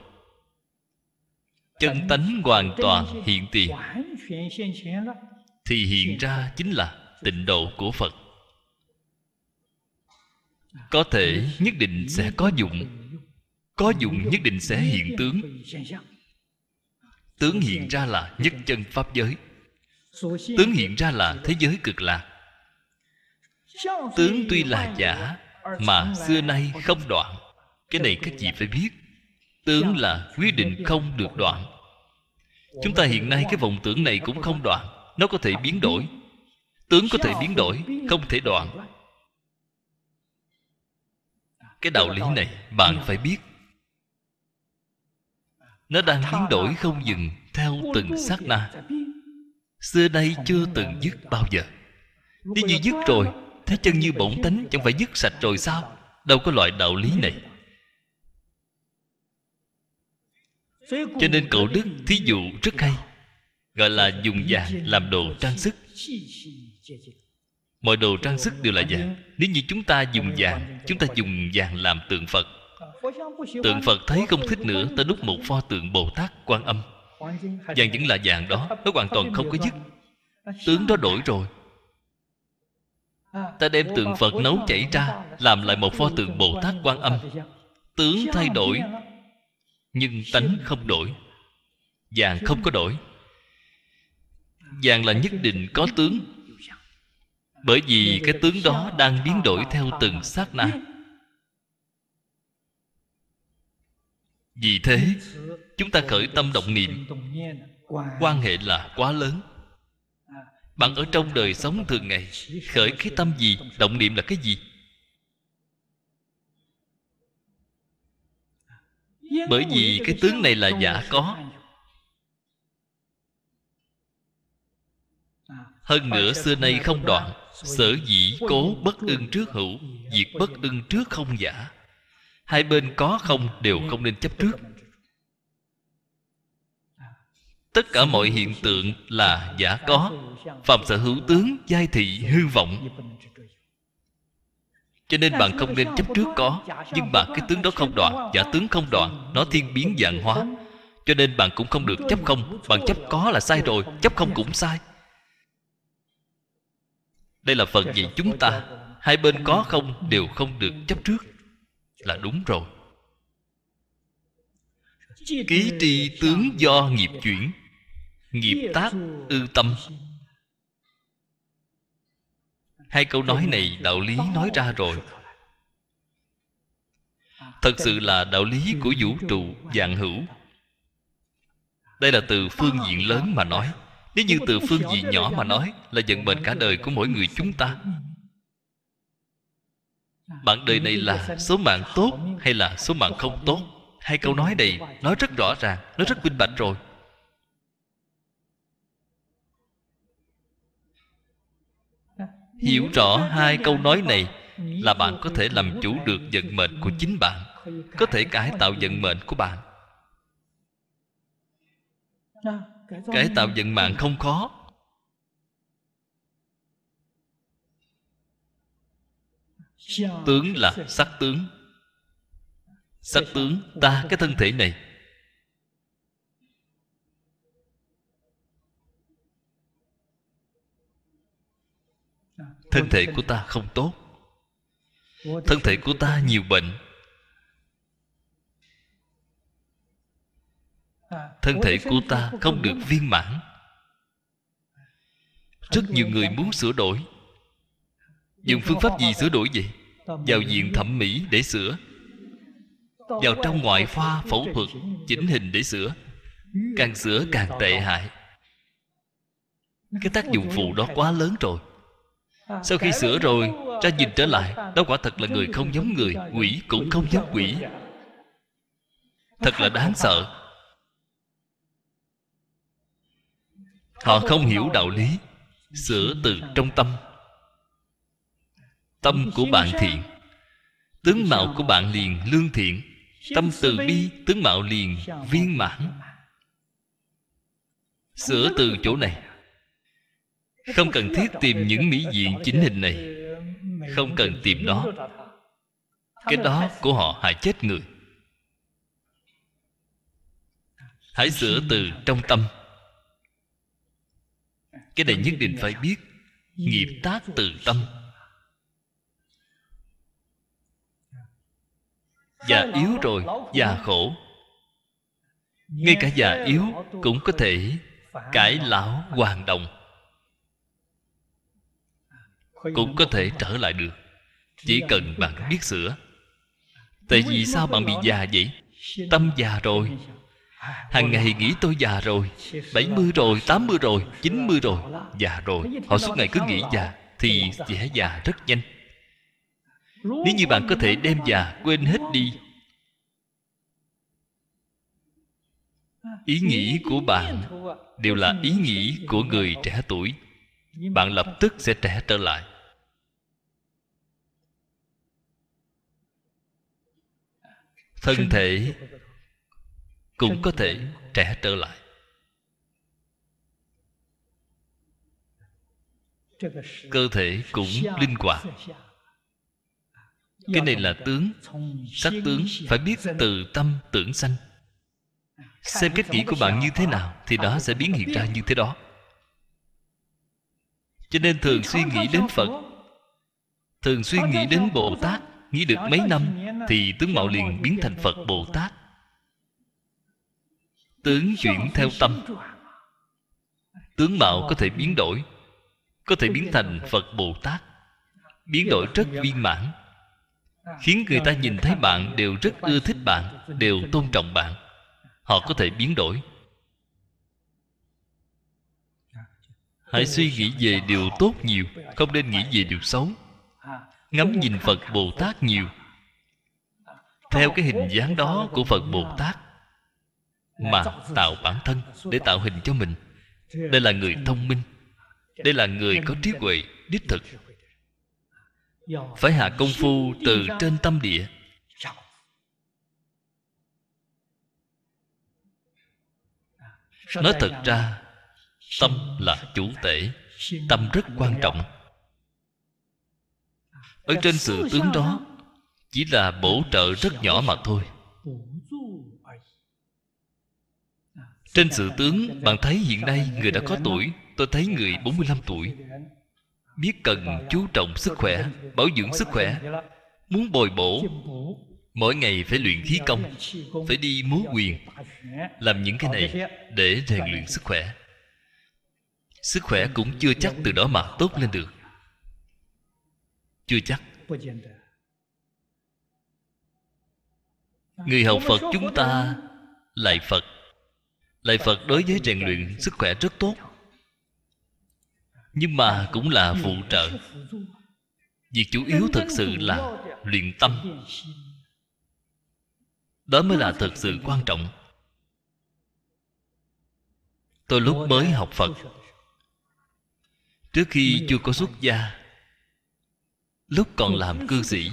Chân tánh hoàn toàn hiện tiền. Thì hiện ra chính là tịnh độ của phật có thể nhất định sẽ có dụng. Có dụng nhất định sẽ hiện tướng. Tướng hiện ra là nhất chân pháp giới. Tướng hiện ra là thế giới cực lạc. Tướng tuy là giả, mà xưa nay không đoạn. Cái này các vị phải biết. Tướng là quyết định không được đoạn. Chúng ta hiện nay cái vọng tưởng này cũng không đoạn. Nó có thể biến đổi. Tướng có thể biến đổi, không thể đoạn cái đạo lý này bạn phải biết nó đang biến đổi không dừng theo từng sát na xưa nay chưa từng dứt bao giờ nếu như dứt rồi thế chân như bổn tánh chẳng phải dứt sạch rồi sao đâu có loại đạo lý này cho nên cậu đức thí dụ rất hay gọi là dùng vàng làm đồ trang sức mọi đồ trang sức đều là vàng. Nếu như chúng ta dùng vàng, chúng ta dùng vàng làm tượng phật. Tượng phật thấy không thích nữa, ta đúc một pho tượng bồ tát quan âm. Vàng vẫn là vàng đó, nó hoàn toàn không có dứt. Tướng đó đổi rồi. Ta đem tượng phật nấu chảy ra, làm lại một pho tượng bồ tát quan âm. Tướng thay đổi, nhưng tánh không đổi. Vàng không có đổi. Vàng là nhất định có tướng bởi vì cái tướng đó đang biến đổi theo từng sát na. vì thế chúng ta khởi tâm động niệm. quan hệ là quá lớn. Bạn ở trong đời sống thường ngày khởi cái tâm gì động niệm là cái gì? Bởi vì cái tướng này là giả có. hơn nữa xưa nay không đoạn sở dĩ cố bất ưng trước hữu diệt bất ưng trước không giả. hai bên có không đều không nên chấp trước. Tất cả mọi hiện tượng là giả có. Phạm sở hữu tướng giai thị hư vọng. Cho nên bạn không nên chấp trước có nhưng mà cái tướng đó không đoạn giả tướng không đoạn nó thiên biến dạng hóa. Cho nên bạn cũng không được chấp không bạn chấp có là sai rồi chấp không cũng sai đây là phần gì chúng ta? Hai bên có không? Đều không được chấp trước. Là đúng rồi. Ký tri tướng do nghiệp chuyển. Nghiệp tác ư tâm. Hai câu nói này đạo lý nói ra rồi. Thật sự là đạo lý của vũ trụ dạng hữu. Đây là từ phương diện lớn mà nói nếu như từ phương diện nhỏ mà nói là vận mệnh cả đời của mỗi người chúng ta. Bạn đời này là số mạng tốt hay là số mạng không tốt? Hai câu nói này nói rất rõ ràng nó rất minh bạch rồi. Hiểu rõ hai câu nói này là bạn có thể làm chủ được vận mệnh của chính bạn có thể cải tạo vận mệnh của bạn cải tạo vận mạng không khó. Tướng là sắc tướng. Sắc tướng ta cái thân thể này. Thân thể của ta không tốt. Thân thể của ta nhiều bệnh thân thể của ta không được viên mãn rất nhiều người muốn sửa đổi dùng phương pháp gì sửa đổi vậy vào viện thẩm mỹ để sửa vào trong ngoại khoa phẫu thuật chỉnh hình để sửa càng sửa càng tệ hại cái tác dụng phụ đó quá lớn rồi sau khi sửa rồi ra nhìn trở lại đó quả thật là người không giống người quỷ cũng không giống quỷ thật là đáng sợ họ không hiểu đạo lý, sửa từ trong tâm. Tâm của bạn thiện, tướng mạo của bạn liền lương thiện. Tâm từ bi, tướng mạo liền viên mãn. Sửa từ chỗ này. Không cần thiết tìm những mỹ diện chính hình này. Không cần tìm đó cái đó của họ hại chết người. Hãy sửa từ trong tâm cái này nhất định phải biết. Nghiệp tác từ tâm. Già yếu rồi, già khổ. Ngay cả già yếu cũng có thể cải lão hoàn đồng. Cũng có thể trở lại được. Chỉ cần bạn biết sửa. Tại vì sao bạn bị già vậy? Tâm già rồi hàng ngày nghĩ tôi già rồi 70 rồi, 80 rồi, 90 rồi Già rồi. Họ suốt ngày cứ nghĩ già Thì sẽ già rất nhanh. Nếu như bạn có thể đem già quên hết đi Ý nghĩ của bạn Đều là ý nghĩ của người trẻ tuổi. Bạn lập tức sẽ trẻ trở lại. Thân thể cũng có thể trẻ trở lại. Cơ thể cũng linh hoạt. cái này là tướng. sắc tướng phải biết từ tâm tưởng sanh. Xem cách nghĩ của bạn như thế nào thì đó sẽ biến hiện ra như thế đó. Cho nên thường suy nghĩ đến phật. thường suy nghĩ đến bồ tát nghĩ được mấy năm thì tướng mạo liền biến thành phật bồ tát tướng chuyển theo tâm. Tướng mạo có thể biến đổi, có thể biến thành phật bồ tát, biến đổi rất viên mãn, khiến người ta nhìn thấy bạn đều rất ưa thích bạn, đều tôn trọng bạn. Họ có thể biến đổi. Hãy suy nghĩ về điều tốt nhiều, không nên nghĩ về điều xấu. Ngắm nhìn phật bồ tát nhiều. Theo cái hình dáng đó của phật bồ tát mà tạo bản thân để tạo hình cho mình. Đây là người thông minh. Đây là người có trí huệ, đích thực. Phải hạ công phu từ trên tâm địa. Nói thật ra, tâm là chủ tể tâm rất quan trọng. Ở trên sự tướng đó, chỉ là bổ trợ rất nhỏ mà thôi. Trên sự tướng, bạn thấy hiện nay người đã có tuổi, tôi thấy người 45 tuổi. Biết cần chú trọng sức khỏe, bảo dưỡng sức khỏe. Muốn bồi bổ, mỗi ngày phải luyện khí công, phải đi múa quyền, làm những cái này để rèn luyện sức khỏe. Sức khỏe cũng chưa chắc từ đó mà tốt lên được. Chưa chắc. Người học phật chúng ta lại phật lại phật đối với rèn luyện sức khỏe rất tốt. Nhưng mà cũng là phụ trợ. Việc chủ yếu thực sự là luyện tâm. Đó mới là thực sự quan trọng. Tôi lúc mới học phật, trước khi chưa có xuất gia, lúc còn làm cư sĩ,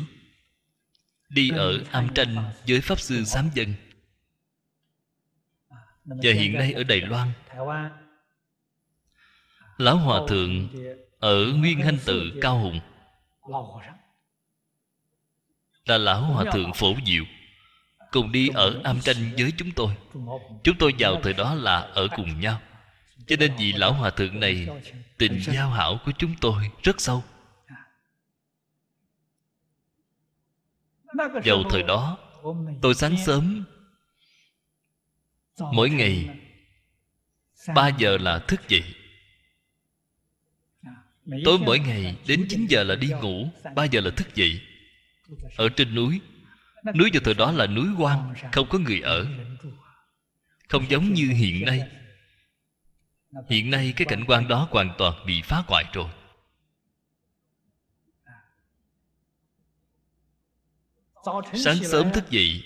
đi ở am tranh với pháp sư sám dân và hiện nay ở đài loan. Lão hòa thượng ở nguyên hanh tự cao hùng. Là lão hòa thượng phổ diệu. Cùng đi ở am tranh với chúng tôi. Chúng tôi vào thời đó là ở cùng nhau. Cho nên vị lão hòa thượng này tình giao hảo của chúng tôi rất sâu. Vào thời đó tôi sáng sớm mỗi ngày ba giờ là thức dậy. Tối mỗi ngày đến 9 giờ là đi ngủ 3 giờ là thức dậy. Ở trên núi Núi vào thời đó là núi hoang Không có người ở. Không giống như hiện nay. Hiện nay cái cảnh quan đó hoàn toàn bị phá hoại rồi. Sáng sớm thức dậy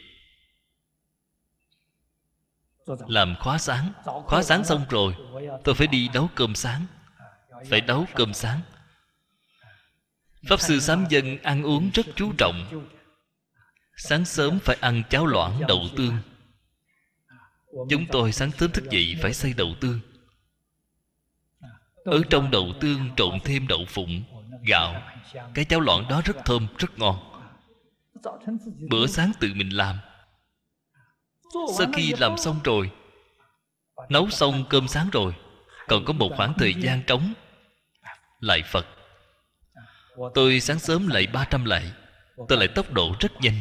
Làm khóa sáng. Khóa sáng xong rồi Tôi phải đi nấu cơm sáng. Phải nấu cơm sáng. Pháp sư sám dân ăn uống rất chú trọng. Sáng sớm phải ăn cháo loãng đậu tương. Chúng tôi sáng sớm thức dậy phải xay đậu tương. Ở trong đậu tương trộn thêm đậu phụng Gạo. Cái cháo loãng đó rất thơm, rất ngon. Bữa sáng tự mình làm Sau khi làm xong rồi Nấu xong cơm sáng rồi Còn có một khoảng thời gian trống Lại Phật. Tôi sáng sớm lại 300 lại Tôi lại tốc độ rất nhanh.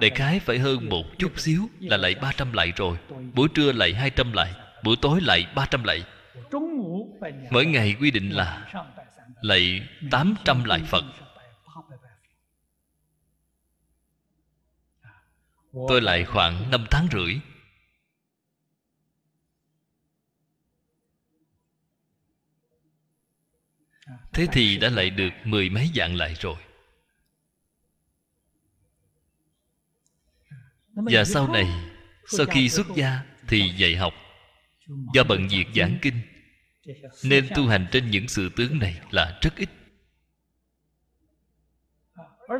Đại khái phải hơn một chút xíu Là lại 300 lại rồi Buổi trưa lại 200 lại Buổi tối lại 300 lại Mỗi ngày quy định là Lại 800 lại Phật Tôi lại khoảng 5 tháng rưỡi. Thế thì đã lại được mười mấy dạng lại rồi. Và sau này, Sau khi xuất gia thì dạy học Do bận việc giảng kinh, Nên tu hành trên những sự tướng này là rất ít.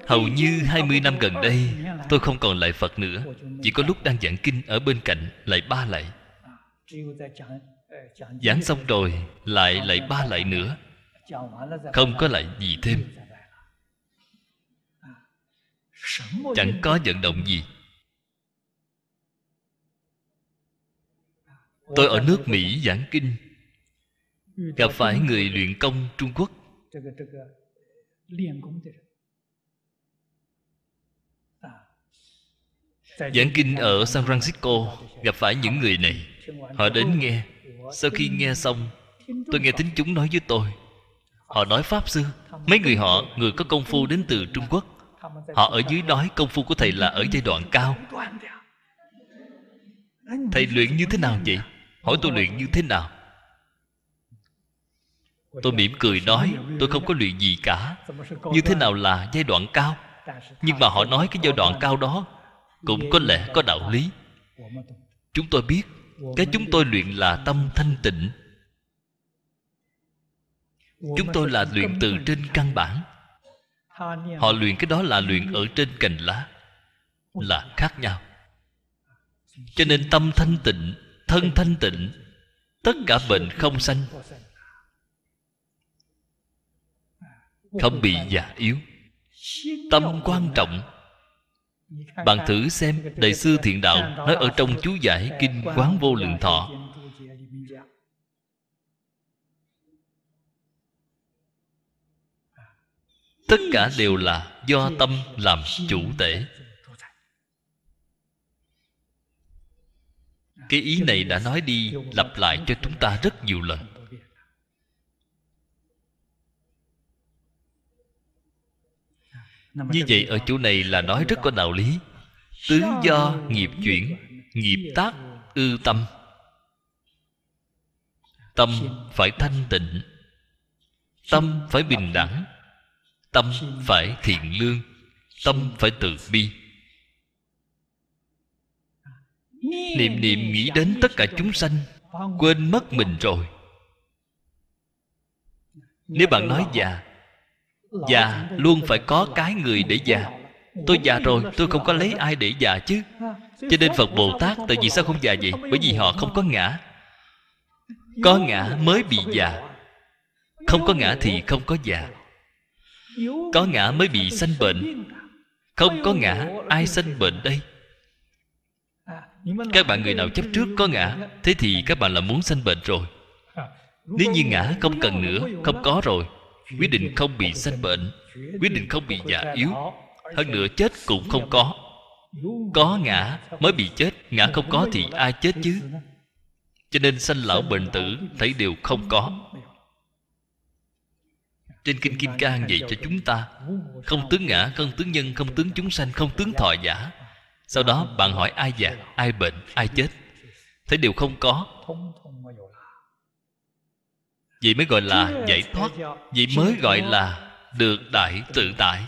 Hầu như 20 năm gần đây, Tôi không còn lại Phật nữa. Chỉ có lúc đang giảng kinh ở bên cạnh Lại ba lại. Giảng xong rồi, Lại lại ba lại nữa. Không có lại gì thêm. Chẳng có vận động gì. Tôi ở nước Mỹ giảng kinh. Gặp phải người luyện công Trung Quốc. Giảng kinh ở San Francisco Gặp phải những người này. Họ đến nghe. Sau khi nghe xong Tôi nghe tính chúng nói với tôi. Họ nói Pháp Sư Mấy người họ, người có công phu đến từ Trung Quốc. Họ ở dưới nói công phu của thầy là ở giai đoạn cao. Thầy luyện như thế nào vậy? Hỏi tôi luyện như thế nào? Tôi mỉm cười nói Tôi không có luyện gì cả. Như thế nào là giai đoạn cao? Nhưng mà họ nói cái giai đoạn cao đó cũng có lẽ có đạo lý. Chúng tôi biết, cái chúng tôi luyện là tâm thanh tịnh. Chúng tôi là luyện từ trên căn bản. Họ luyện cái đó là luyện ở trên cành lá, là khác nhau. Cho nên tâm thanh tịnh, thân thanh tịnh, tất cả bệnh không sanh, không bị già yếu. Tâm quan trọng bạn thử xem, Đại sư Thiện Đạo Nói ở trong chú giải Kinh Quán Vô Lượng Thọ. Tất cả đều là do tâm làm chủ tể. Cái ý này đã nói đi, Lặp lại cho chúng ta rất nhiều lần. Như vậy ở chỗ này là nói rất có đạo lý. Tướng do nghiệp chuyển, nghiệp tác ư tâm. Tâm phải thanh tịnh. Tâm phải bình đẳng. Tâm phải thiện lương. Tâm phải từ bi. Niệm niệm nghĩ đến tất cả chúng sanh, quên mất mình rồi. Nếu bạn nói già già luôn phải có cái người để già. tôi già rồi tôi không có lấy ai để già chứ. Cho nên phật bồ tát tại vì sao không già vậy? bởi vì họ không có ngã. có ngã mới bị già. không có ngã thì không có già. có ngã mới bị sanh bệnh. Không có ngã ai sanh bệnh đây? Các bạn người nào chấp trước có ngã thế thì các bạn là muốn sanh bệnh rồi. Nếu như ngã không cần nữa không có rồi quyết định không bị sanh bệnh quyết định không bị già yếu, hơn nữa chết cũng không có. Có ngã mới bị chết, ngã không có thì ai chết chứ? Cho nên sanh lão bệnh tử thấy đều không có. Trên kinh kim cang dạy cho chúng ta, không tướng ngã, không tướng nhân, không tướng chúng sanh, không tướng thọ giả. Sau đó bạn hỏi ai già, ai bệnh, ai chết? Thấy đều không có vậy mới gọi là giải thoát vậy mới gọi là được đại tự tại.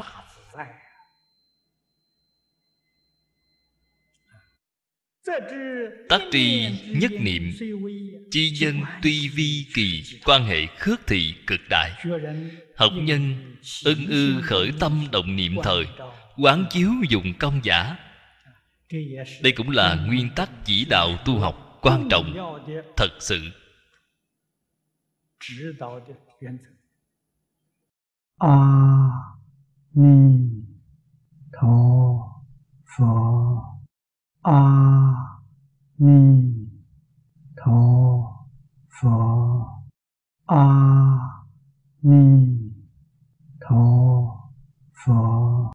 Tác tri nhất niệm chi nhân tuy vi kỳ quan hệ khước thị cực đại. Học nhân ân ư khởi tâm động niệm thời quán chiếu dùng công giả. Đây cũng là nguyên tắc chỉ đạo tu học quan trọng. Thật sự 指导的原则。阿弥陀佛。阿弥陀佛。阿弥陀佛。